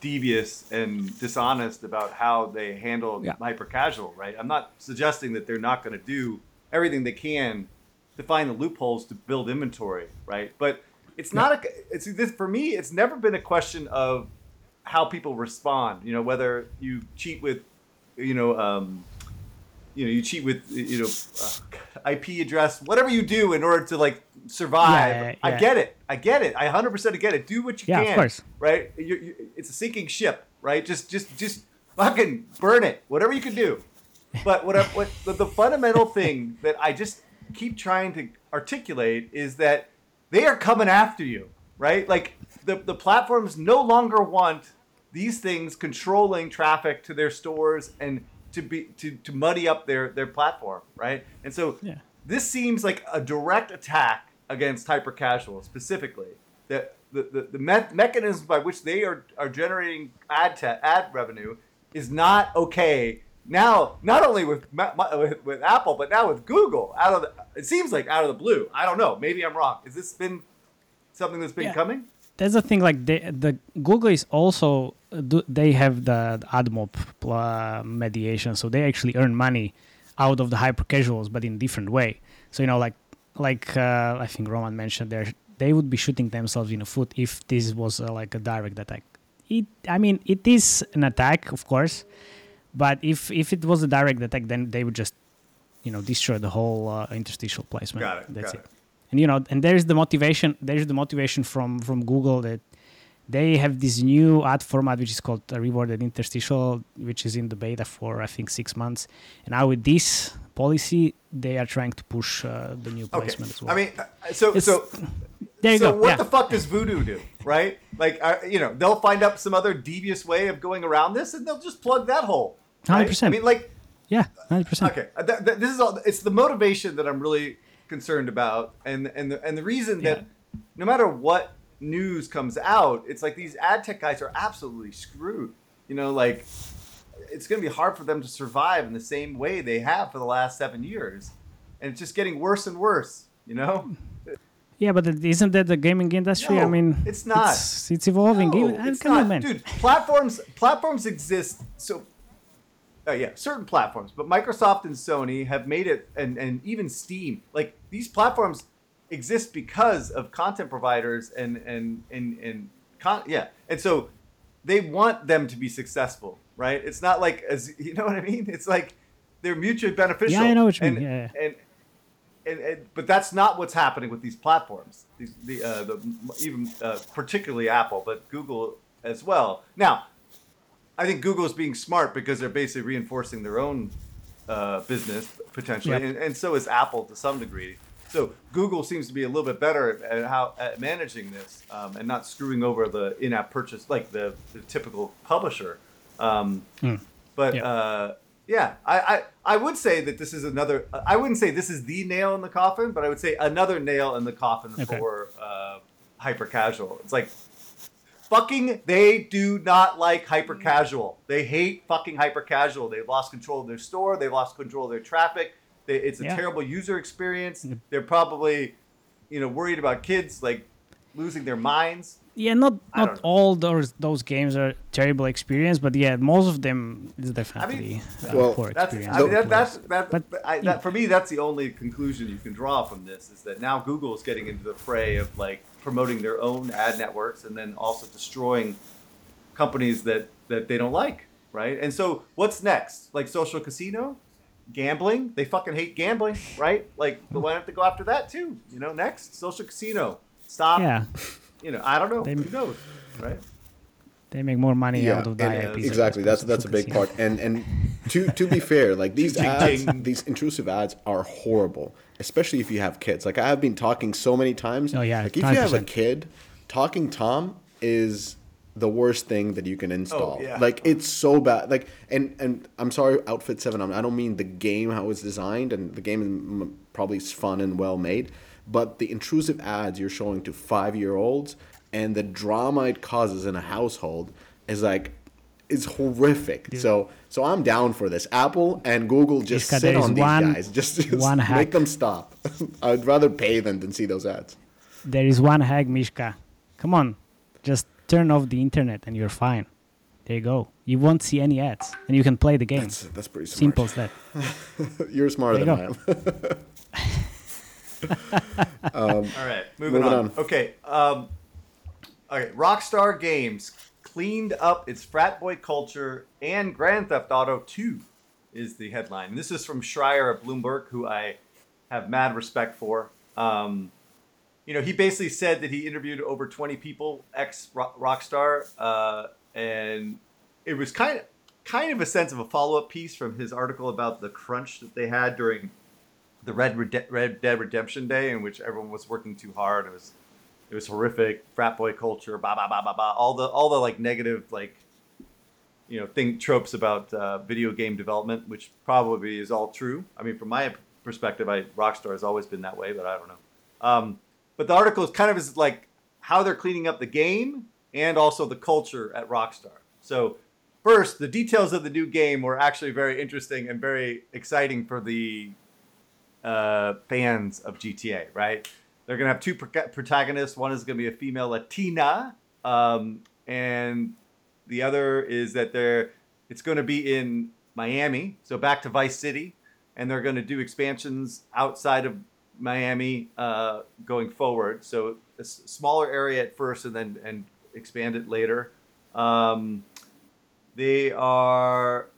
devious and dishonest about how they handle Yeah. hyper casual, right? I'm not suggesting that they're not going to do everything they can to find the loopholes to build inventory, right? But it's not a it's this for me. It's never been a question of how people respond. You know, whether you cheat with, you know, um, you know, you cheat with, you know, uh, IP address, whatever you do in order to like survive. Yeah, I yeah. get it. I get it. I 100% get it. Do what you Yeah, of can. course. Right? You, you, it's a sinking ship, right? Just, just, just fucking burn it. Whatever you can do. But what, I, what the, the fundamental thing that I just keep trying to articulate is that they are coming after you, right? Like the, the platforms no longer want these things controlling traffic to their stores and to be to, to muddy up their their platform, right? And so Yeah. this seems like a direct attack against hyper casual specifically. That the, the, the me- mechanisms by which they are, are generating ad te- ad revenue is not okay. Now, not only with, with with Apple, but now with Google. Out of the, it seems like out of the blue. I don't know. Maybe I'm wrong. Has this been something that's been Yeah. coming? that's the thing like they, the google is also do, they have the, the admob mediation so they actually earn money out of the hyper casuals but in different way. So you know like like uh, i think roman mentioned there they would be shooting themselves in the foot if this was uh, like a direct attack. It i mean it is an attack of course but if if it was a direct attack then they would just you know destroy the whole uh, interstitial placement. Got it, that's got it. it. and you know and there's the motivation there's the motivation from from google that they have this new ad format which is called a rewarded interstitial which is in the beta for i think six months and now with this policy they are trying to push uh, the new Okay. placement as well I mean, uh, so It's- so there you so go what yeah. the fuck does Voodoo do, right? Like, uh, you know, they'll find up some other devious way of going around this, and they'll just plug that hole. right? 100%. I mean, like, yeah 100% okay, uh, th- th- this is all. It's the motivation that I'm really concerned about, and and the, and the reason that no matter what news comes out, it's like these ad tech guys are absolutely screwed. You know, like it's going to be hard for them to survive in the same way they have for the last seven years, and it's just getting worse and worse. You know. yeah but isn't that the gaming industry i mean it's not. it's, it's evolving No, Even- uh, it's on not. man Dude, platforms platforms exist. So uh, yeah, certain platforms, but Microsoft and Sony have made it, and and even Steam, like these platforms exist because of content providers and and and and con- yeah, and so they want them to be successful, right? It's not like as you know what I mean. It's like they're mutually beneficial. Yeah, I know what you and, mean. Yeah. And, and, and but that's not what's happening with these platforms. These the uh, the even uh, particularly Apple, but Google as well. Now, I think Google is being smart because they're basically reinforcing their own uh, business potentially, Yep. and, and so is Apple to some degree. So Google seems to be a little bit better at how at managing this um, and not screwing over the in-app purchase like the, the typical publisher. Um, But Yeah. uh, yeah, I, I I would say that this is another. I wouldn't say this is the nail in the coffin, but I would say another nail in the coffin Okay. for uh, hyper casual. It's like fucking they do not like hyper casual. They hate fucking hyper casual. They've lost control of their store. They've lost control of their traffic. They, it's a Yeah. terrible user experience. They're probably, you know, worried about kids like losing their minds. Yeah, not not all those those games are terrible experience, but yeah, most of them is definitely uh, Well, poor That's, experience. I mean, for that, that's that, But, I, that. For me, that's the only conclusion you can draw from this is that now Google is getting into the fray of like promoting their own ad networks and then also destroying companies that that they don't like, right? And so, what's next? Like social casino, gambling? They fucking hate gambling, right? Like, but why don't they go after that too? You know, next social casino. Stop. yeah, You know, I don't know. They- Who knows, right? they make more money yeah, out of and- the and- IPs. exactly. That's that's a big part. And and to to be fair, like these Ding, ads, ding. these intrusive ads are horrible, especially if you have kids. Like I have been talking so many times. Oh, yeah, Like if you have a kid, talking Tom is the worst thing that you can install. Oh, yeah. Like it's so bad. Like and and I'm sorry, Outfit Seven. I don't mean the game how it's designed, and the game is probably is fun and well made, but the intrusive ads you're showing to five year olds and the drama it causes in a household is like is horrific. So so I'm down for this. Apple and Google just Ishka, sit on these one- guys. Just, just one make hack. them stop. I'd rather pay them than see those ads. There is one hack, Mishka. Come on, just turn off the internet and you're fine. There you go. You won't see any ads, and you can play the game. That's that's pretty smart. Simple as that. You're smarter There than you I am. All right, moving, Moving on. on. Okay, um, okay. Rockstar Games cleaned up its frat boy culture, and Grand Theft Auto 2 is the headline. And this is from Schreier at Bloomberg, who I have mad respect for. Um, you know, he basically said that he interviewed over 20 people, ex Rockstar, uh, and it was kind of kind of a sense of a follow up piece from his article about the crunch that they had during the Red, Red Dead Redemption Day, in which everyone was working too hard. It was it was horrific, frat boy culture, blah blah blah blah blah. All the all the like negative like you know thing tropes about uh, video game development, which probably is all true. I mean, from my perspective, I Rockstar has always been that way, but I don't know. Um, but the article is kind of is like how they're cleaning up the game and also the culture at Rockstar. So first, the details of the new game were actually very interesting and very exciting for the uh, fans of GTA, right? They're gonna have two pro- protagonists. One is gonna be a female Latina, um, and the other is that they're it's gonna be in Miami, so back to Vice City, and they're gonna do expansions outside of Miami uh, going forward. So a smaller area at first, and then and expand it later. Um, they are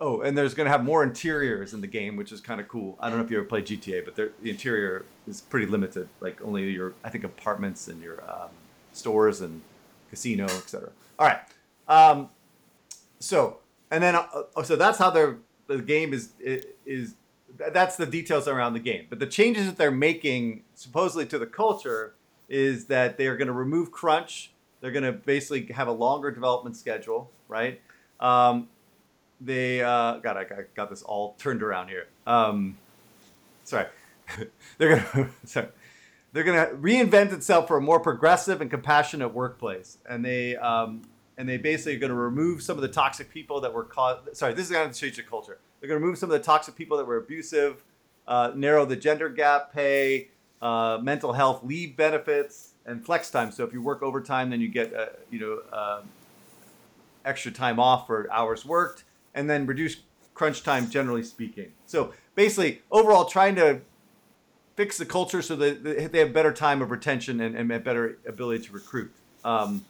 Oh, and there's going to have more interiors in the game, which is kind of cool. I don't know if you ever played GTA, but the interior is pretty limited. Like only your, I think, apartments and your um, stores and casino, etc. All right. Um, so, and then, uh, uh, so that's how the game is is. That's the details around the game. But the changes that they're making, supposedly to the culture, is that they are going to remove crunch. They're going to basically have a longer development schedule, right? Um, they uh, God, I got, this all turned around here. Um, sorry, they're gonna sorry. they're gonna reinvent itself for a more progressive and compassionate workplace, and they um, and they basically are gonna remove some of the toxic people that were caused. Sorry, this is gonna change the culture. They're gonna remove some of the toxic people that were abusive, uh, narrow the gender gap, pay, uh, mental health leave benefits, and flex time. So if you work overtime, then you get uh, you know. Um, extra time off for hours worked. and then reduce crunch time generally speaking. So basically, overall, trying to fix the culture so that they have better time of retention and, and better ability to recruit. Um,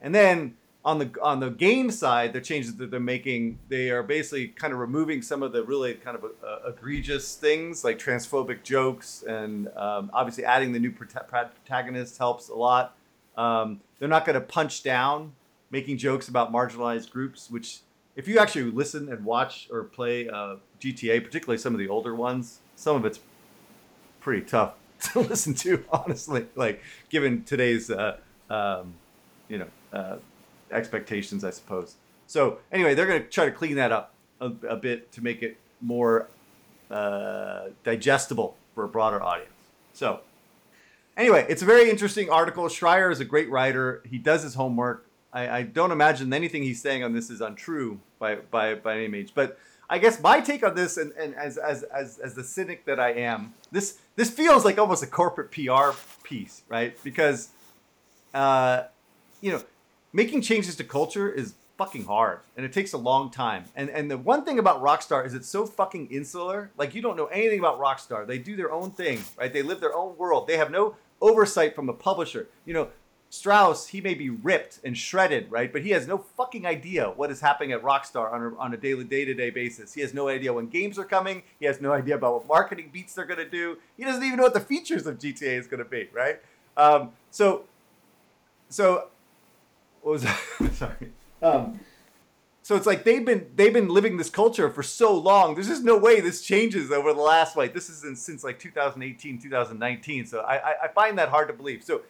and then on the on the game side, the changes that they're making, they are basically kind of removing some of the really kind of uh, egregious things like transphobic jokes, and um, obviously adding the new protagonist helps a lot. Um, they're not going to punch down, making jokes about marginalized groups, which if you actually listen and watch or play uh, GTA, particularly some of the older ones, some of it's pretty tough to listen to, honestly. Like given today's, uh, um, you know, uh, expectations, I suppose. So anyway, they're going to try to clean that up a, a bit to make it more uh, digestible for a broader audience. So anyway, it's a very interesting article. Schreier is a great writer. He does his homework. I, I don't imagine anything he's saying on this is untrue by, by, by any means. But I guess my take on this, and, and as, as, as, as the cynic that I am, this, this feels like almost a corporate PR piece, right? Because, uh, you know, making changes to culture is fucking hard and it takes a long time. And and the one thing about Rockstar is it's so fucking insular. Like you don't know anything about Rockstar. They do their own thing, right? They live their own world. They have no oversight from a publisher. You know, Strauss, he may be ripped and shredded, right? But he has no fucking idea what is happening at Rockstar on a, on a daily, day-to-day basis. He has no idea when games are coming. He has no idea about what marketing beats they're going to do. He doesn't even know what the features of GTA is going to be, right? Um, so, so what was that? Sorry. Um, so it's like they've been they've been living this culture for so long. There's just no way this changes over the last like this is in, since like 2018, 2019. So I, I I find that hard to believe. So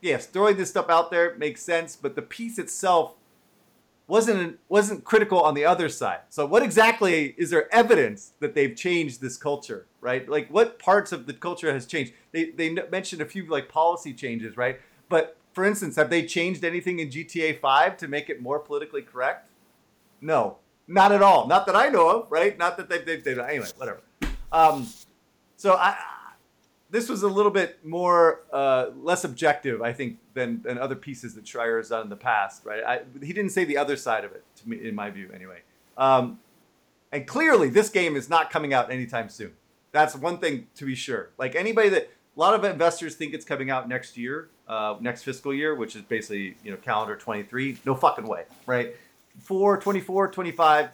yes, throwing this stuff out there makes sense, but the piece itself wasn't wasn't critical on the other side. So what exactly is there evidence that they've changed this culture, right? Like what parts of the culture has changed? They they mentioned a few like policy changes, right? But for instance, have they changed anything in GTA 5 to make it more politically correct? No, not at all. Not that I know of, right? Not that they've, they've, they've anyway, whatever. Um, so I, this was a little bit more, uh, less objective, I think, than, than other pieces that Schreier has done in the past, right? I, he didn't say the other side of it, to me, in my view, anyway. Um, and clearly, this game is not coming out anytime soon. That's one thing to be sure. Like anybody that a lot of investors think it's coming out next year, uh, next fiscal year, which is basically you know calendar 23. No fucking way, right? 4, 24, 25,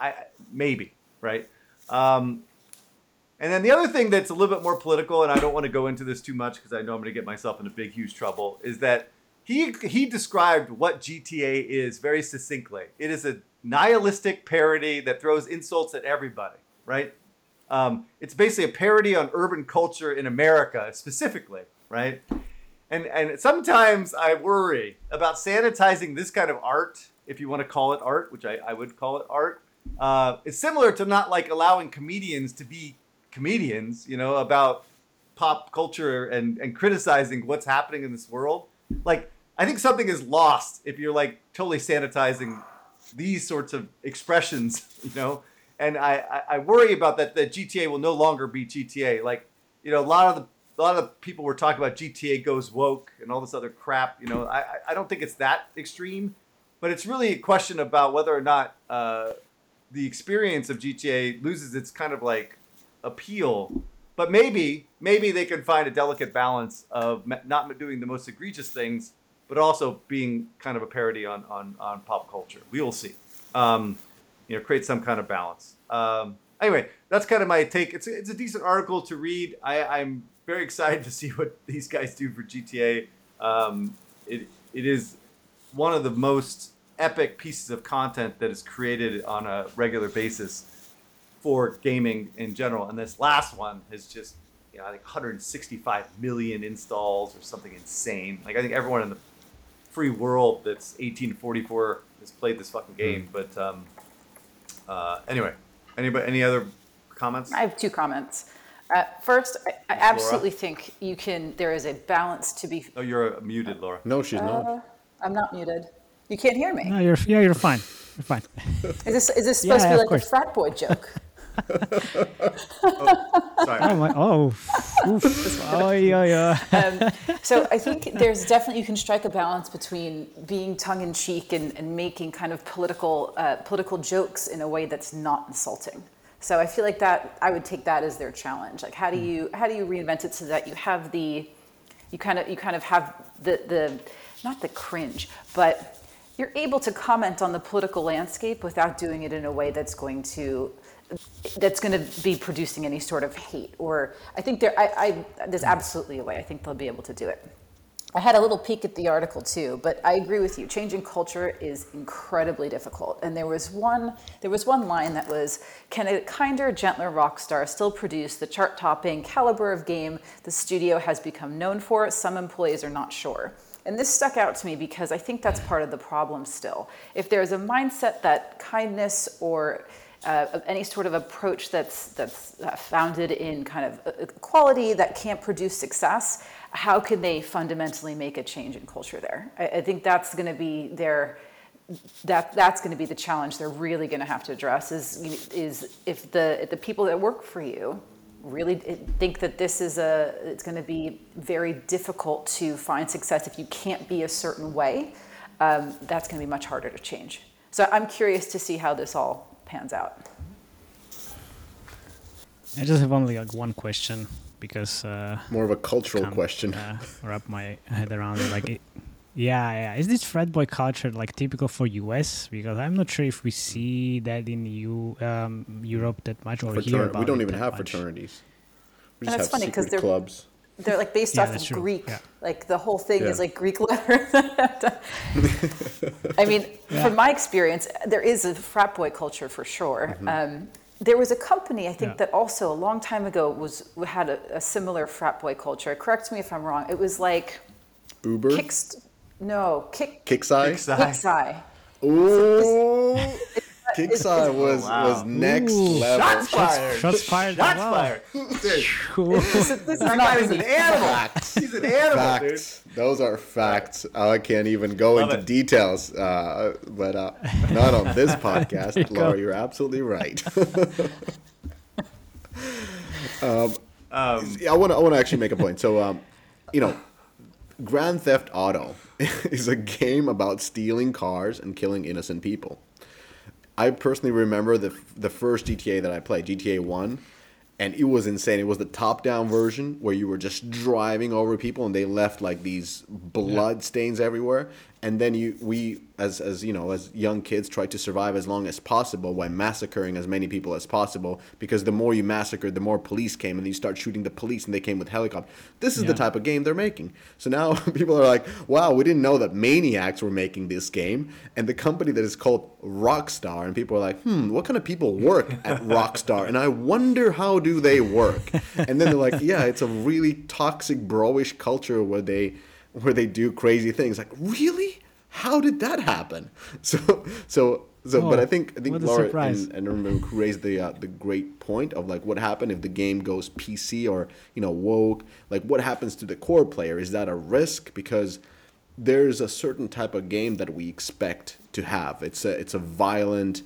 I maybe, right? Um, and then the other thing that's a little bit more political, and I don't want to go into this too much because I know I'm going to get myself into big, huge trouble, is that he he described what GTA is very succinctly. It is a nihilistic parody that throws insults at everybody, right? Um, it's basically a parody on urban culture in America specifically, right? And and sometimes I worry about sanitizing this kind of art, if you want to call it art, which I, I would call it art. Uh, it's similar to not like allowing comedians to be comedians, you know, about pop culture and, and criticizing what's happening in this world. Like, I think something is lost if you're like totally sanitizing these sorts of expressions, you know, and I, I, worry about that. That GTA will no longer be GTA. Like you know, a lot of the a lot of people were talking about GTA goes woke and all this other crap. You know, I I don't think it's that extreme, but it's really a question about whether or not uh, the experience of GTA loses its kind of like appeal. But maybe maybe they can find a delicate balance of not doing the most egregious things, but also being kind of a parody on on, on pop culture. We will see. Um, you know, create some kind of balance. Um, anyway, that's kind of my take. It's a, it's a decent article to read. I, I'm very excited to see what these guys do for GTA. Um, it it is one of the most epic pieces of content that is created on a regular basis for gaming in general. And this last one has just, you know, I think 165 million installs or something insane. Like I think everyone in the free world that's 18 to 44 has played this fucking game. Mm. But um, uh, anyway, anybody, any other comments? I have two comments. Uh, first, I, I absolutely think you can. There is a balance to be. Oh, you're muted, Laura. No, she's uh, not. I'm not muted. You can't hear me. No, you're yeah, you're fine. You're fine. Is this is this supposed yeah, to be like a frat boy joke? Sorry. Oh my! Oh, oh yeah, yeah. So I think there's definitely you can strike a balance between being tongue in cheek and, and making kind of political uh, political jokes in a way that's not insulting. So I feel like that I would take that as their challenge. Like how do you how do you reinvent it so that you have the you kind of you kind of have the the not the cringe, but you're able to comment on the political landscape without doing it in a way that's going to that's going to be producing any sort of hate or i think there I, I there's absolutely a way. I think they'll be able to do it. I had a little peek at the article too but i agree with you. Changing culture is incredibly difficult. And there was one there was one line that was can a kinder gentler Rockstar still produce the chart topping caliber of game the studio has become known for? Some employees are not sure. And this stuck out to me because I think that's part of the problem still. If there's a mindset that kindness or uh, any sort of approach that's that's uh, founded in kind of equality that can't produce success, how can they fundamentally make a change in culture there? I, I think that's going to be their that that's going to be the challenge they're really going to have to address is is if the the people that work for you really think that this is a it's going to be very difficult to find success if you can't be a certain way um, that's going to be much harder to change so i'm curious to see how this all pans out I just have only like one question because uh, More of a cultural can't, question. uh, wrap my head around it. Like, it, yeah, yeah, is this frat boy culture like typical for US? Because I'm not sure if we see that in U um, Europe that much or hear Fratern- about we don't even have much. fraternities. We And just it's have funny 'cause secret they're- clubs. They're like based Yeah, off of true, greek. Yeah. like the whole thing is like greek letters i mean from my experience there is a frat boy culture for sure. Um, there was a company i think Yeah. that also a long time ago was had a, a similar frat boy culture. Correct me if i'm wrong. It was like Uber, kickst no kick Kixeye. Kixeye. Kicksai. Ooh, is- Kixeye was wow. was next Ooh. level. Shots fired. Shots fired. Shots wow. fired. Dude, Cool. This is that not guy is an animal. Facts. He's an animal, dude. Facts. Those are facts. I can't even go Love into it. details, uh, but uh, not on this podcast. you go. Laura, you're absolutely right. Um, Yeah, I want to. I want to actually make a point. So, um, you know, Grand Theft Auto is a game about stealing cars and killing innocent people. I personally remember the the first GTA that I played, GTA One, and it was insane. It was the top down version where you were just driving over people and they left like these blood stains everywhere. And then you we as as you know as young kids try to survive as long as possible by massacring as many people as possible because the more you massacred, the more police came and you start shooting the police and they came with helicopters. This is the type of game they're making. So now people are like, wow, we didn't know that maniacs were making this game. And the company that is called Rockstar, and people are like, hmm, what kind of people work at Rockstar? And I wonder how do they work? And then they're like, yeah, it's a really toxic broish culture where they where they do crazy things. Like, really? How did that happen? So so so but Oh, I think I think Laura and, and remember who raised the uh, the great point of like what happened if the game goes PC or you know woke like what happens to the core player is that a risk because there's a certain type of game that we expect to have it's a it's a violent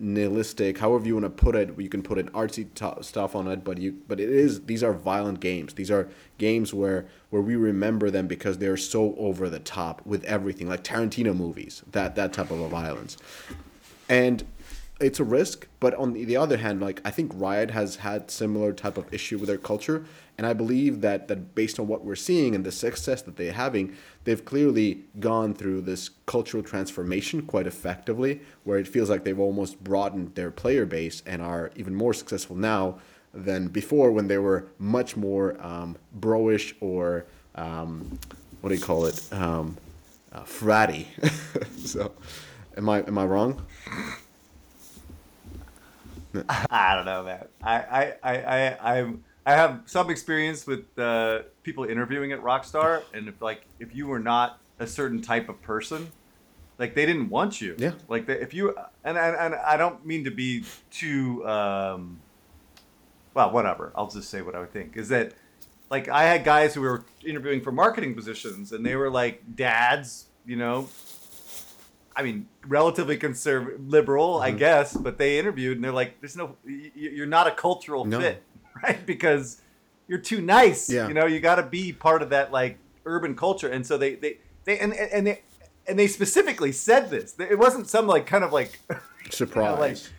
nihilistic however you want to put it you can put an artsy to- stuff on it but you but it is these are violent games. These are games where where we remember them because they're so over the top with everything like Tarantino movies that that type of violence. And it's a risk but on the, the other hand like i think riot has had similar type of issue with their culture and i believe that that based on what we're seeing and the success that they're having they've clearly gone through this cultural transformation quite effectively where it feels like they've almost broadened their player base and are even more successful now than before when they were much more um, broish or um, what do you call it? Um, uh, fratty. So am i am i wrong? I don't know, man. I I I I I'm, I have some experience with uh, people interviewing at Rockstar, and if like if you were not a certain type of person, like they didn't want you. Yeah. Like they, if you and, and and I don't mean to be too um, well, whatever. I'll just say what I would think is that like I had guys who were interviewing for marketing positions, and they were like dads, you know. I mean, relatively conservative, liberal, Mm-hmm. I guess, but they interviewed and they're like, "There's no, you're not a cultural No. fit, right? Because you're too nice. Yeah. You know, you got to be part of that like urban culture." And so they, they, they, and and they, and they specifically said this. It wasn't some like kind of like Surprise.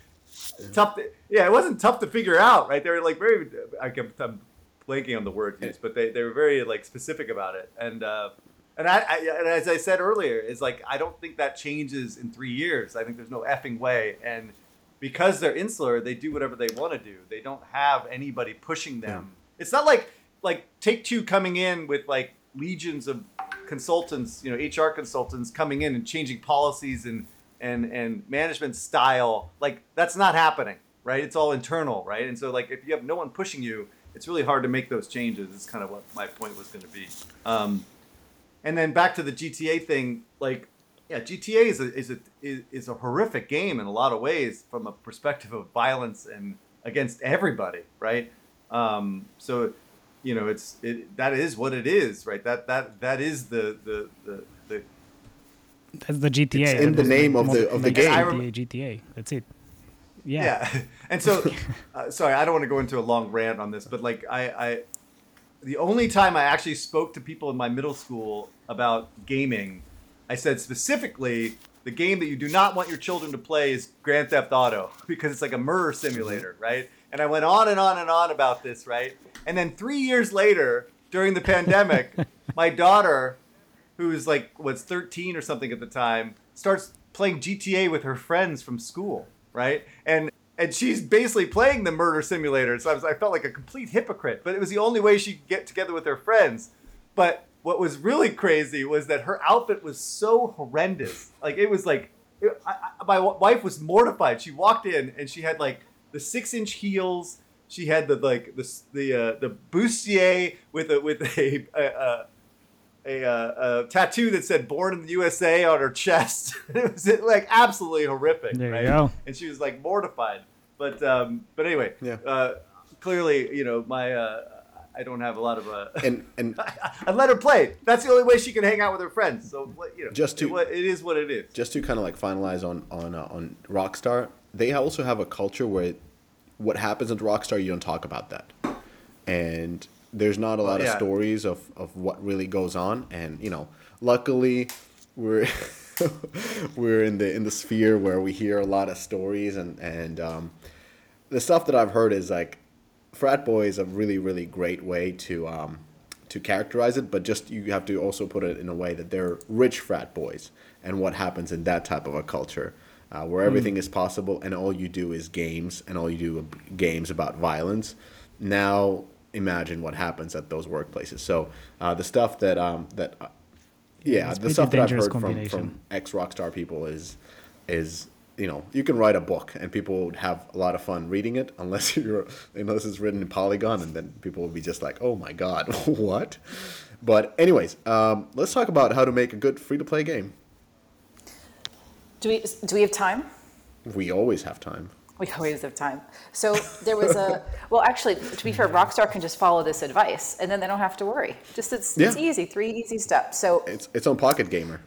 like tough. To, yeah, it wasn't tough to figure out, right? They were like very. I can, I'm blanking on the word used, but they, they were very like specific about it. And uh, and I, I and as I said earlier, is like I don't think that changes in three years. I think there's no effing way. And because they're insular, they do whatever they want to do. They don't have anybody pushing them. It's not like like Take Two coming in with like legions of consultants, you know, HR consultants coming in and changing policies and and and management style. Like that's not happening, right? It's all internal, right? And so like if you have no one pushing you, it's really hard to make those changes. Is kind of what my point was going to be. Um, and then back to the GTA thing, like yeah, GTA is a is a is, is a horrific game in a lot of ways from a perspective of violence and against everybody, right? Um, so, you know, it's it that is what it is, right? That that that is the the the, the That's the GTA. It's in the That's name of the- of the makes game. I GTA, GTA. That's it. Yeah. yeah. and so, uh, sorry, I don't want to go into a long rant on this, but like I, I, the only time I actually spoke to people in my middle school about gaming, I said specifically the game that you do not want your children to play is Grand Theft Auto because it's like a murder mm-hmm. simulator, right? And I went on and on and on about this, right? And then three years later, during the pandemic, my daughter, who's like was 13 or something at the time, starts playing GTA with her friends from school, right? And and she's basically playing the murder simulator. So I, was, I felt like a complete hypocrite, but it was the only way she could get together with her friends. But what was really crazy was that her outfit was so horrendous. Like it was like it, I, I, my w- wife was mortified. She walked in and she had like the six inch heels. She had the like the the uh, the bustier with a with a, a, a a, uh, a tattoo that said "Born in the USA" on her chest. it was like absolutely horrific. There you go. And she was like mortified. But um, but anyway, Yeah. uh, clearly, you know, my uh, I don't have a lot of uh, And and I let her play. That's the only way she can hang out with her friends. So what- you know, Just to- it, it is what it is. just to kind of like finalize on on uh, on Rockstar, they also have a culture where what happens at Rockstar you don't talk about that, and there's not a lot yeah. of stories of of what really goes on, and you know, luckily we're we're in the in the sphere where we hear a lot of stories and and um, the stuff that I've heard is like frat boy is a really really great way to um, to characterize it, but just you have to also put it in a way that they're rich frat boys and what happens in that type of a culture uh, where everything is possible and all you do is games and all you do are games about violence. Now imagine what happens at those workplaces. So uh, the stuff that um, that uh, yeah, it's the stuff that I've heard from, from ex Rockstar people is is you know you can write a book and people would have a lot of fun reading it unless you're unless it's written in Polygon and then people will be just like oh my god what but anyways um, let's talk about how to make a good free to play game Do we do we have time? we always have time We always have time. So there was a well, actually, to be fair, Rockstar can just follow this advice, and then they don't have to worry. Just it's, it's easy, three easy steps. So it's it's on Pocket Gamer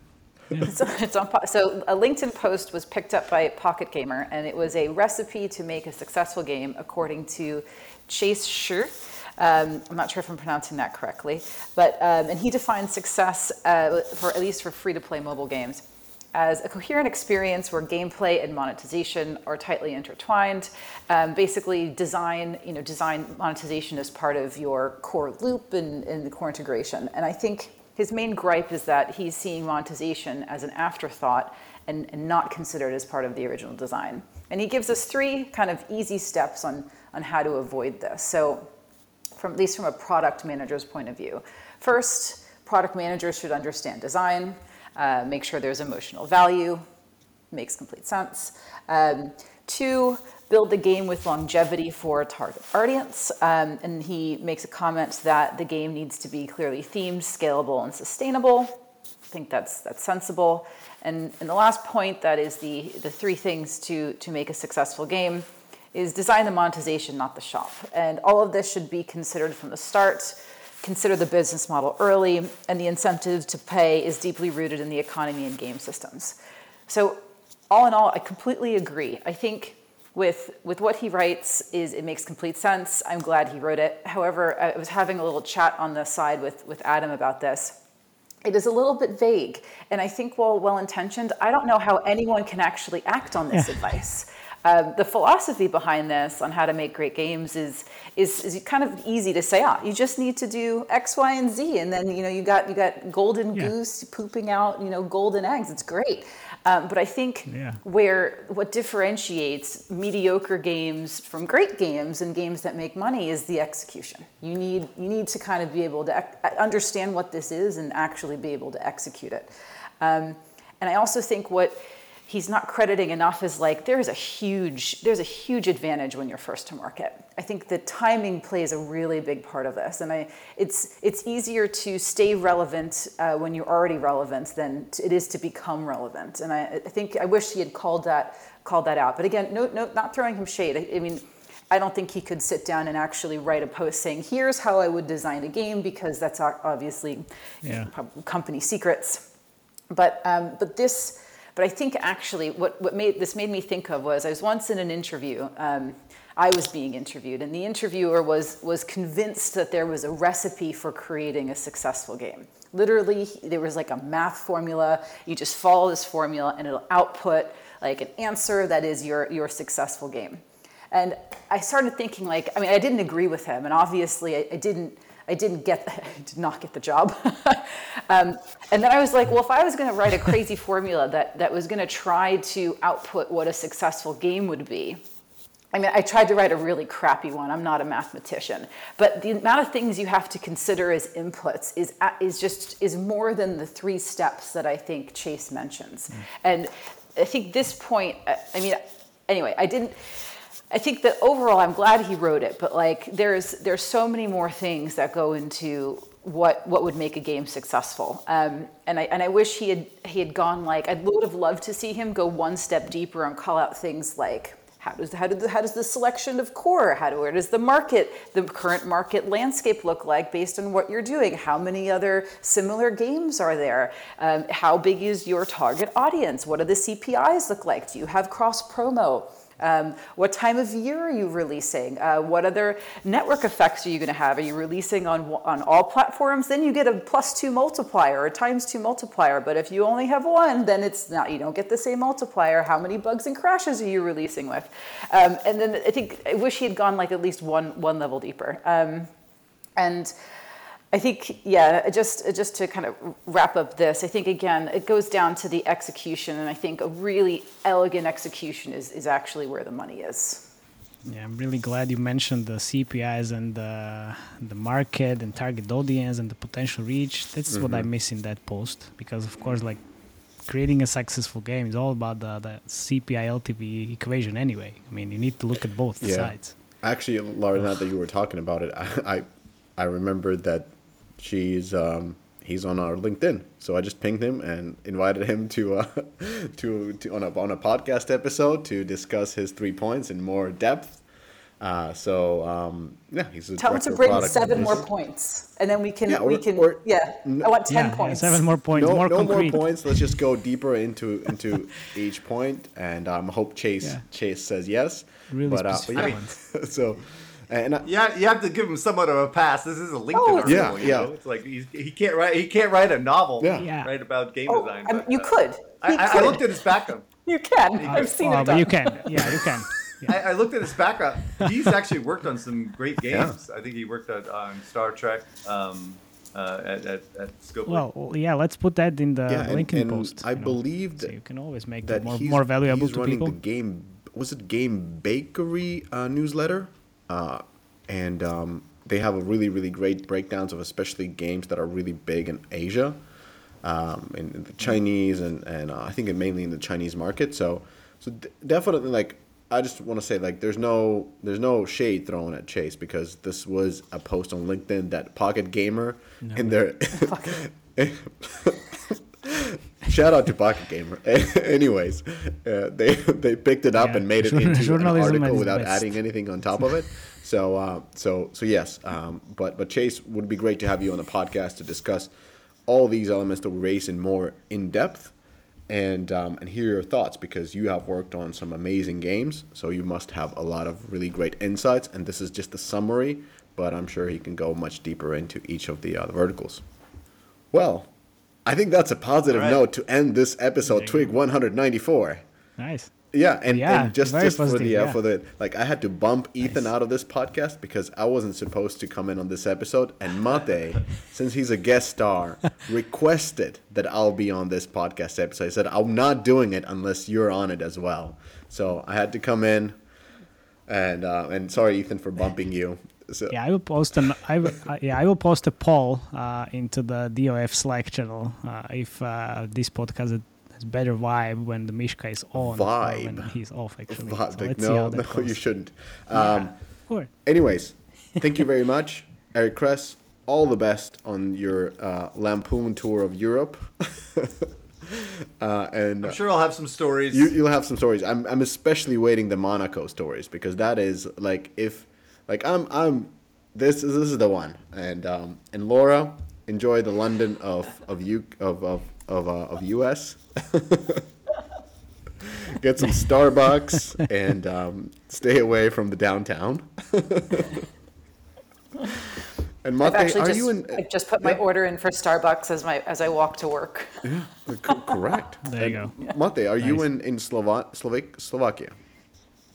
So it's on. So a LinkedIn post was picked up by Pocket Gamer, and it was a recipe to make a successful game, according to Chase Scher. Um, I'm not sure if I'm pronouncing that correctly, but um, and he defines success uh, for at least for free-to-play mobile games as a coherent experience where gameplay and monetization are tightly intertwined. Um, basically, design you know design monetization as part of your core loop and, and the core integration. And I think his main gripe is that he's seeing monetization as an afterthought and, and not considered as part of the original design. And he gives us three kind of easy steps on, on how to avoid this. So, from at least from a product manager's point of view, first, product managers should understand design, uh, make sure there's emotional value, makes complete sense. Um, two, build the game with longevity for a target audience. Um, and he makes a comment that the game needs to be clearly themed, scalable, and sustainable. I think that's that's sensible. And, and the last point that is the, the three things to, to make a successful game is design the monetization, not the shop. And all of this should be considered from the start. Consider the business model early, and the incentive to pay is deeply rooted in the economy and game systems. So, all in all, I completely agree. I think with with what he writes is it makes complete sense. I'm glad he wrote it. However, I was having a little chat on the side with with Adam about this. It is a little bit vague, and I think while well intentioned, I don't know how anyone can actually act on this advice. Um, the philosophy behind this on how to make great games is, is is kind of easy to say. Ah, you just need to do X, Y, and Z, and then you know you got you got golden Yeah. goose pooping out you know golden eggs. It's great. Um, but I think Yeah. where what differentiates mediocre games from great games and games that make money is the execution. You need you need to kind of be able to ec- understand what this is and actually be able to execute it. Um, and I also think what he's not crediting enough is like there's a huge there's a huge advantage when you're first to market. I think the timing plays a really big part of this, and I it's it's easier to stay relevant uh, when you're already relevant than t- it is to become relevant. And I, I think I wish he had called that called that out. But again, no no not throwing him shade. I, I mean. I don't think he could sit down and actually write a post saying, "Here's how I would design a game," because that's obviously Yeah. company secrets but um, but this but I think actually what what made this made me think of was I was once in an interview. Um, I was being interviewed, and the interviewer was was convinced that there was a recipe for creating a successful game. Literally, there was like a math formula. You just follow this formula, and it'll output like an answer that is your your successful game. And I started thinking, like, I mean, I didn't agree with him, and obviously, I, I didn't. I didn't get, I did not get the job. um, and then I was like, well, if I was going to write a crazy formula that, that was going to try to output what a successful game would be, I mean, I tried to write a really crappy one. I'm not a mathematician, but the amount of things you have to consider as inputs is is just is more than the three steps that I think Chase mentions. And I think this point, I mean, anyway, I didn't. I think that overall, I'm glad he wrote it, but like, there's there's so many more things that go into what what would make a game successful. Um, and I and I wish he had he had gone like I would have loved to see him go one step deeper and call out things like how does how, did the, how does the selection of core how do, where does the market the current market landscape look like based on what you're doing? How many other similar games are there? Um, how big is your target audience? What do the cpis look like? Do you have cross promo um, what time of year are you releasing? Uh, what other network effects are you going to have? Are you releasing on on all platforms? Then you get a plus two multiplier or times two multiplier. But if you only have one, then it's not. You don't get the same multiplier. How many bugs and crashes are you releasing with? Um, and then I think I wish he had gone like at least one one level deeper. Um, and I think, yeah, just just to kind of wrap up this, I think again it goes down to the execution, and I think a really elegant execution is is actually where the money is. Yeah, I'm really glad you mentioned the CPIs and the, the market and target audience and the potential reach. That's what I mm-hmm. miss in that post because, of course, like creating a successful game is all about the, the CPI LTV equation anyway. I mean, you need to look at both Yeah. sides. Actually, Laura, now that you were talking about it, I I, I remembered that she's um, he's on our LinkedIn, so I just pinged him and invited him to uh, to, to on a on a podcast episode to discuss his three points in more depth. Uh, so um, yeah, he's a Tell him to bring seven more points, and then we can Yeah, we can or- yeah. n- I want ten Yeah, yeah, points. seven more points, No, more no more points. Let's just go deeper into into each point, and um, hope Chase Yeah. Chase says yes. Really but, uh, but yeah. ones. so, and I, Yeah, you have to give him somewhat of a pass. This is a LinkedIn Oh, article. Yeah, you yeah. know? It's like he's, he can't write. He can't write a novel. Yeah. Yeah. Right about game Oh, design. I but, you uh, could. I, You I, I looked at his background. You can. I've seen it but you can. Yeah, you can. Yeah. I, I looked at his background. He's actually worked on some great games. I think he worked at, on Star Trek um, uh, at, at, at Scopely. Well, well, yeah, let's put that in the Yeah, and- LinkedIn and post. I you know, believe so that- you can always make that more, he's, more valuable he's to running people. the game. Was it Game Bakery uh, newsletter? Uh, and um, they have a really really great breakdowns of especially games that are really big in Asia, um, in, in the Chinese and and uh, I think mainly in the Chinese market. So so d- definitely like. I just want to say like there's no there's no shade thrown at Chase because this was a post on LinkedIn that Pocket Gamer in their Shout out to Pocket Gamer. Anyways, uh, they they picked it up Yeah, and made it into an article without best. adding anything on top of it. So uh, so so yes, um, but but Chase would be great to have you on the podcast to discuss all these elements that we raise in more in depth. and um, and hear your thoughts because you have worked on some amazing games, so you must have a lot of really great insights. And this is just a summary, but I'm sure he can go much deeper into each of the other verticals. Well, I think that's a positive right. note to end this episode, Twig 194. Nice. Yeah, and, Yeah, and just, just for the uh, yeah. for the like, I had to bump Ethan out of this podcast because I wasn't supposed to come in on this episode, and Mate, since he's a guest star, requested that I'll be on this podcast episode. I said I'm not doing it unless you're on it as well. So I had to come in, and uh, and sorry Ethan for bumping you. So, Yeah, I will post an. I will, uh, yeah, I will post a poll uh, into the DOF Slack channel uh, if uh, this podcast has better vibe when the Mishka is on or when he's off. Actually, but, So like, let's see how no, that no, you shouldn't. Um, Or- Anyways, thank you very much, Eric Kress. All the best on your uh, Lampoon tour of Europe. uh, and I'm sure I'll have some stories. you, you'll have some stories. I'm, I'm especially waiting the Monaco stories because that is like if like I'm I'm this is this is the one. And um, and Laura, enjoy the London of of you of of of, uh, of US. Get some Starbucks and um, stay away from the downtown. and I've Mate, actually are just, you in? I just put my order in for Starbucks as my as I walk to work. Co- correct. There you And Mate, are you in in Slova- Slovak Slovakia?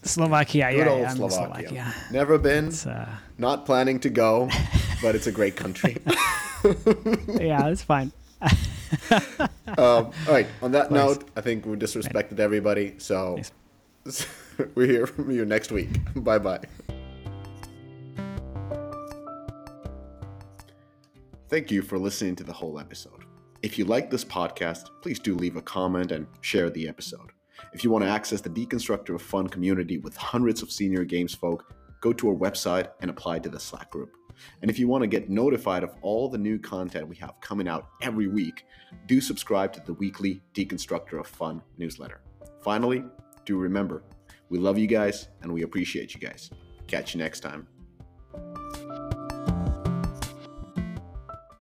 Slovakia, Good yeah, old yeah, Slovakia. Slovakia. Never been. Uh, Not planning to go, but it's a great country. yeah, it's fine. um, all right. On that note, I think we disrespected everybody. So we hear from you next week. Bye bye. Thank you for listening to the whole episode. If you like this podcast, please do leave a comment and share the episode. If you want to access the Deconstructor of Fun community with hundreds of senior games folk, go to our website and apply to the Slack group. And if you want to get notified of all the new content we have coming out every week, do subscribe to the weekly Deconstructor of Fun newsletter. Finally, do remember, we love you guys and we appreciate you guys. Catch you next time.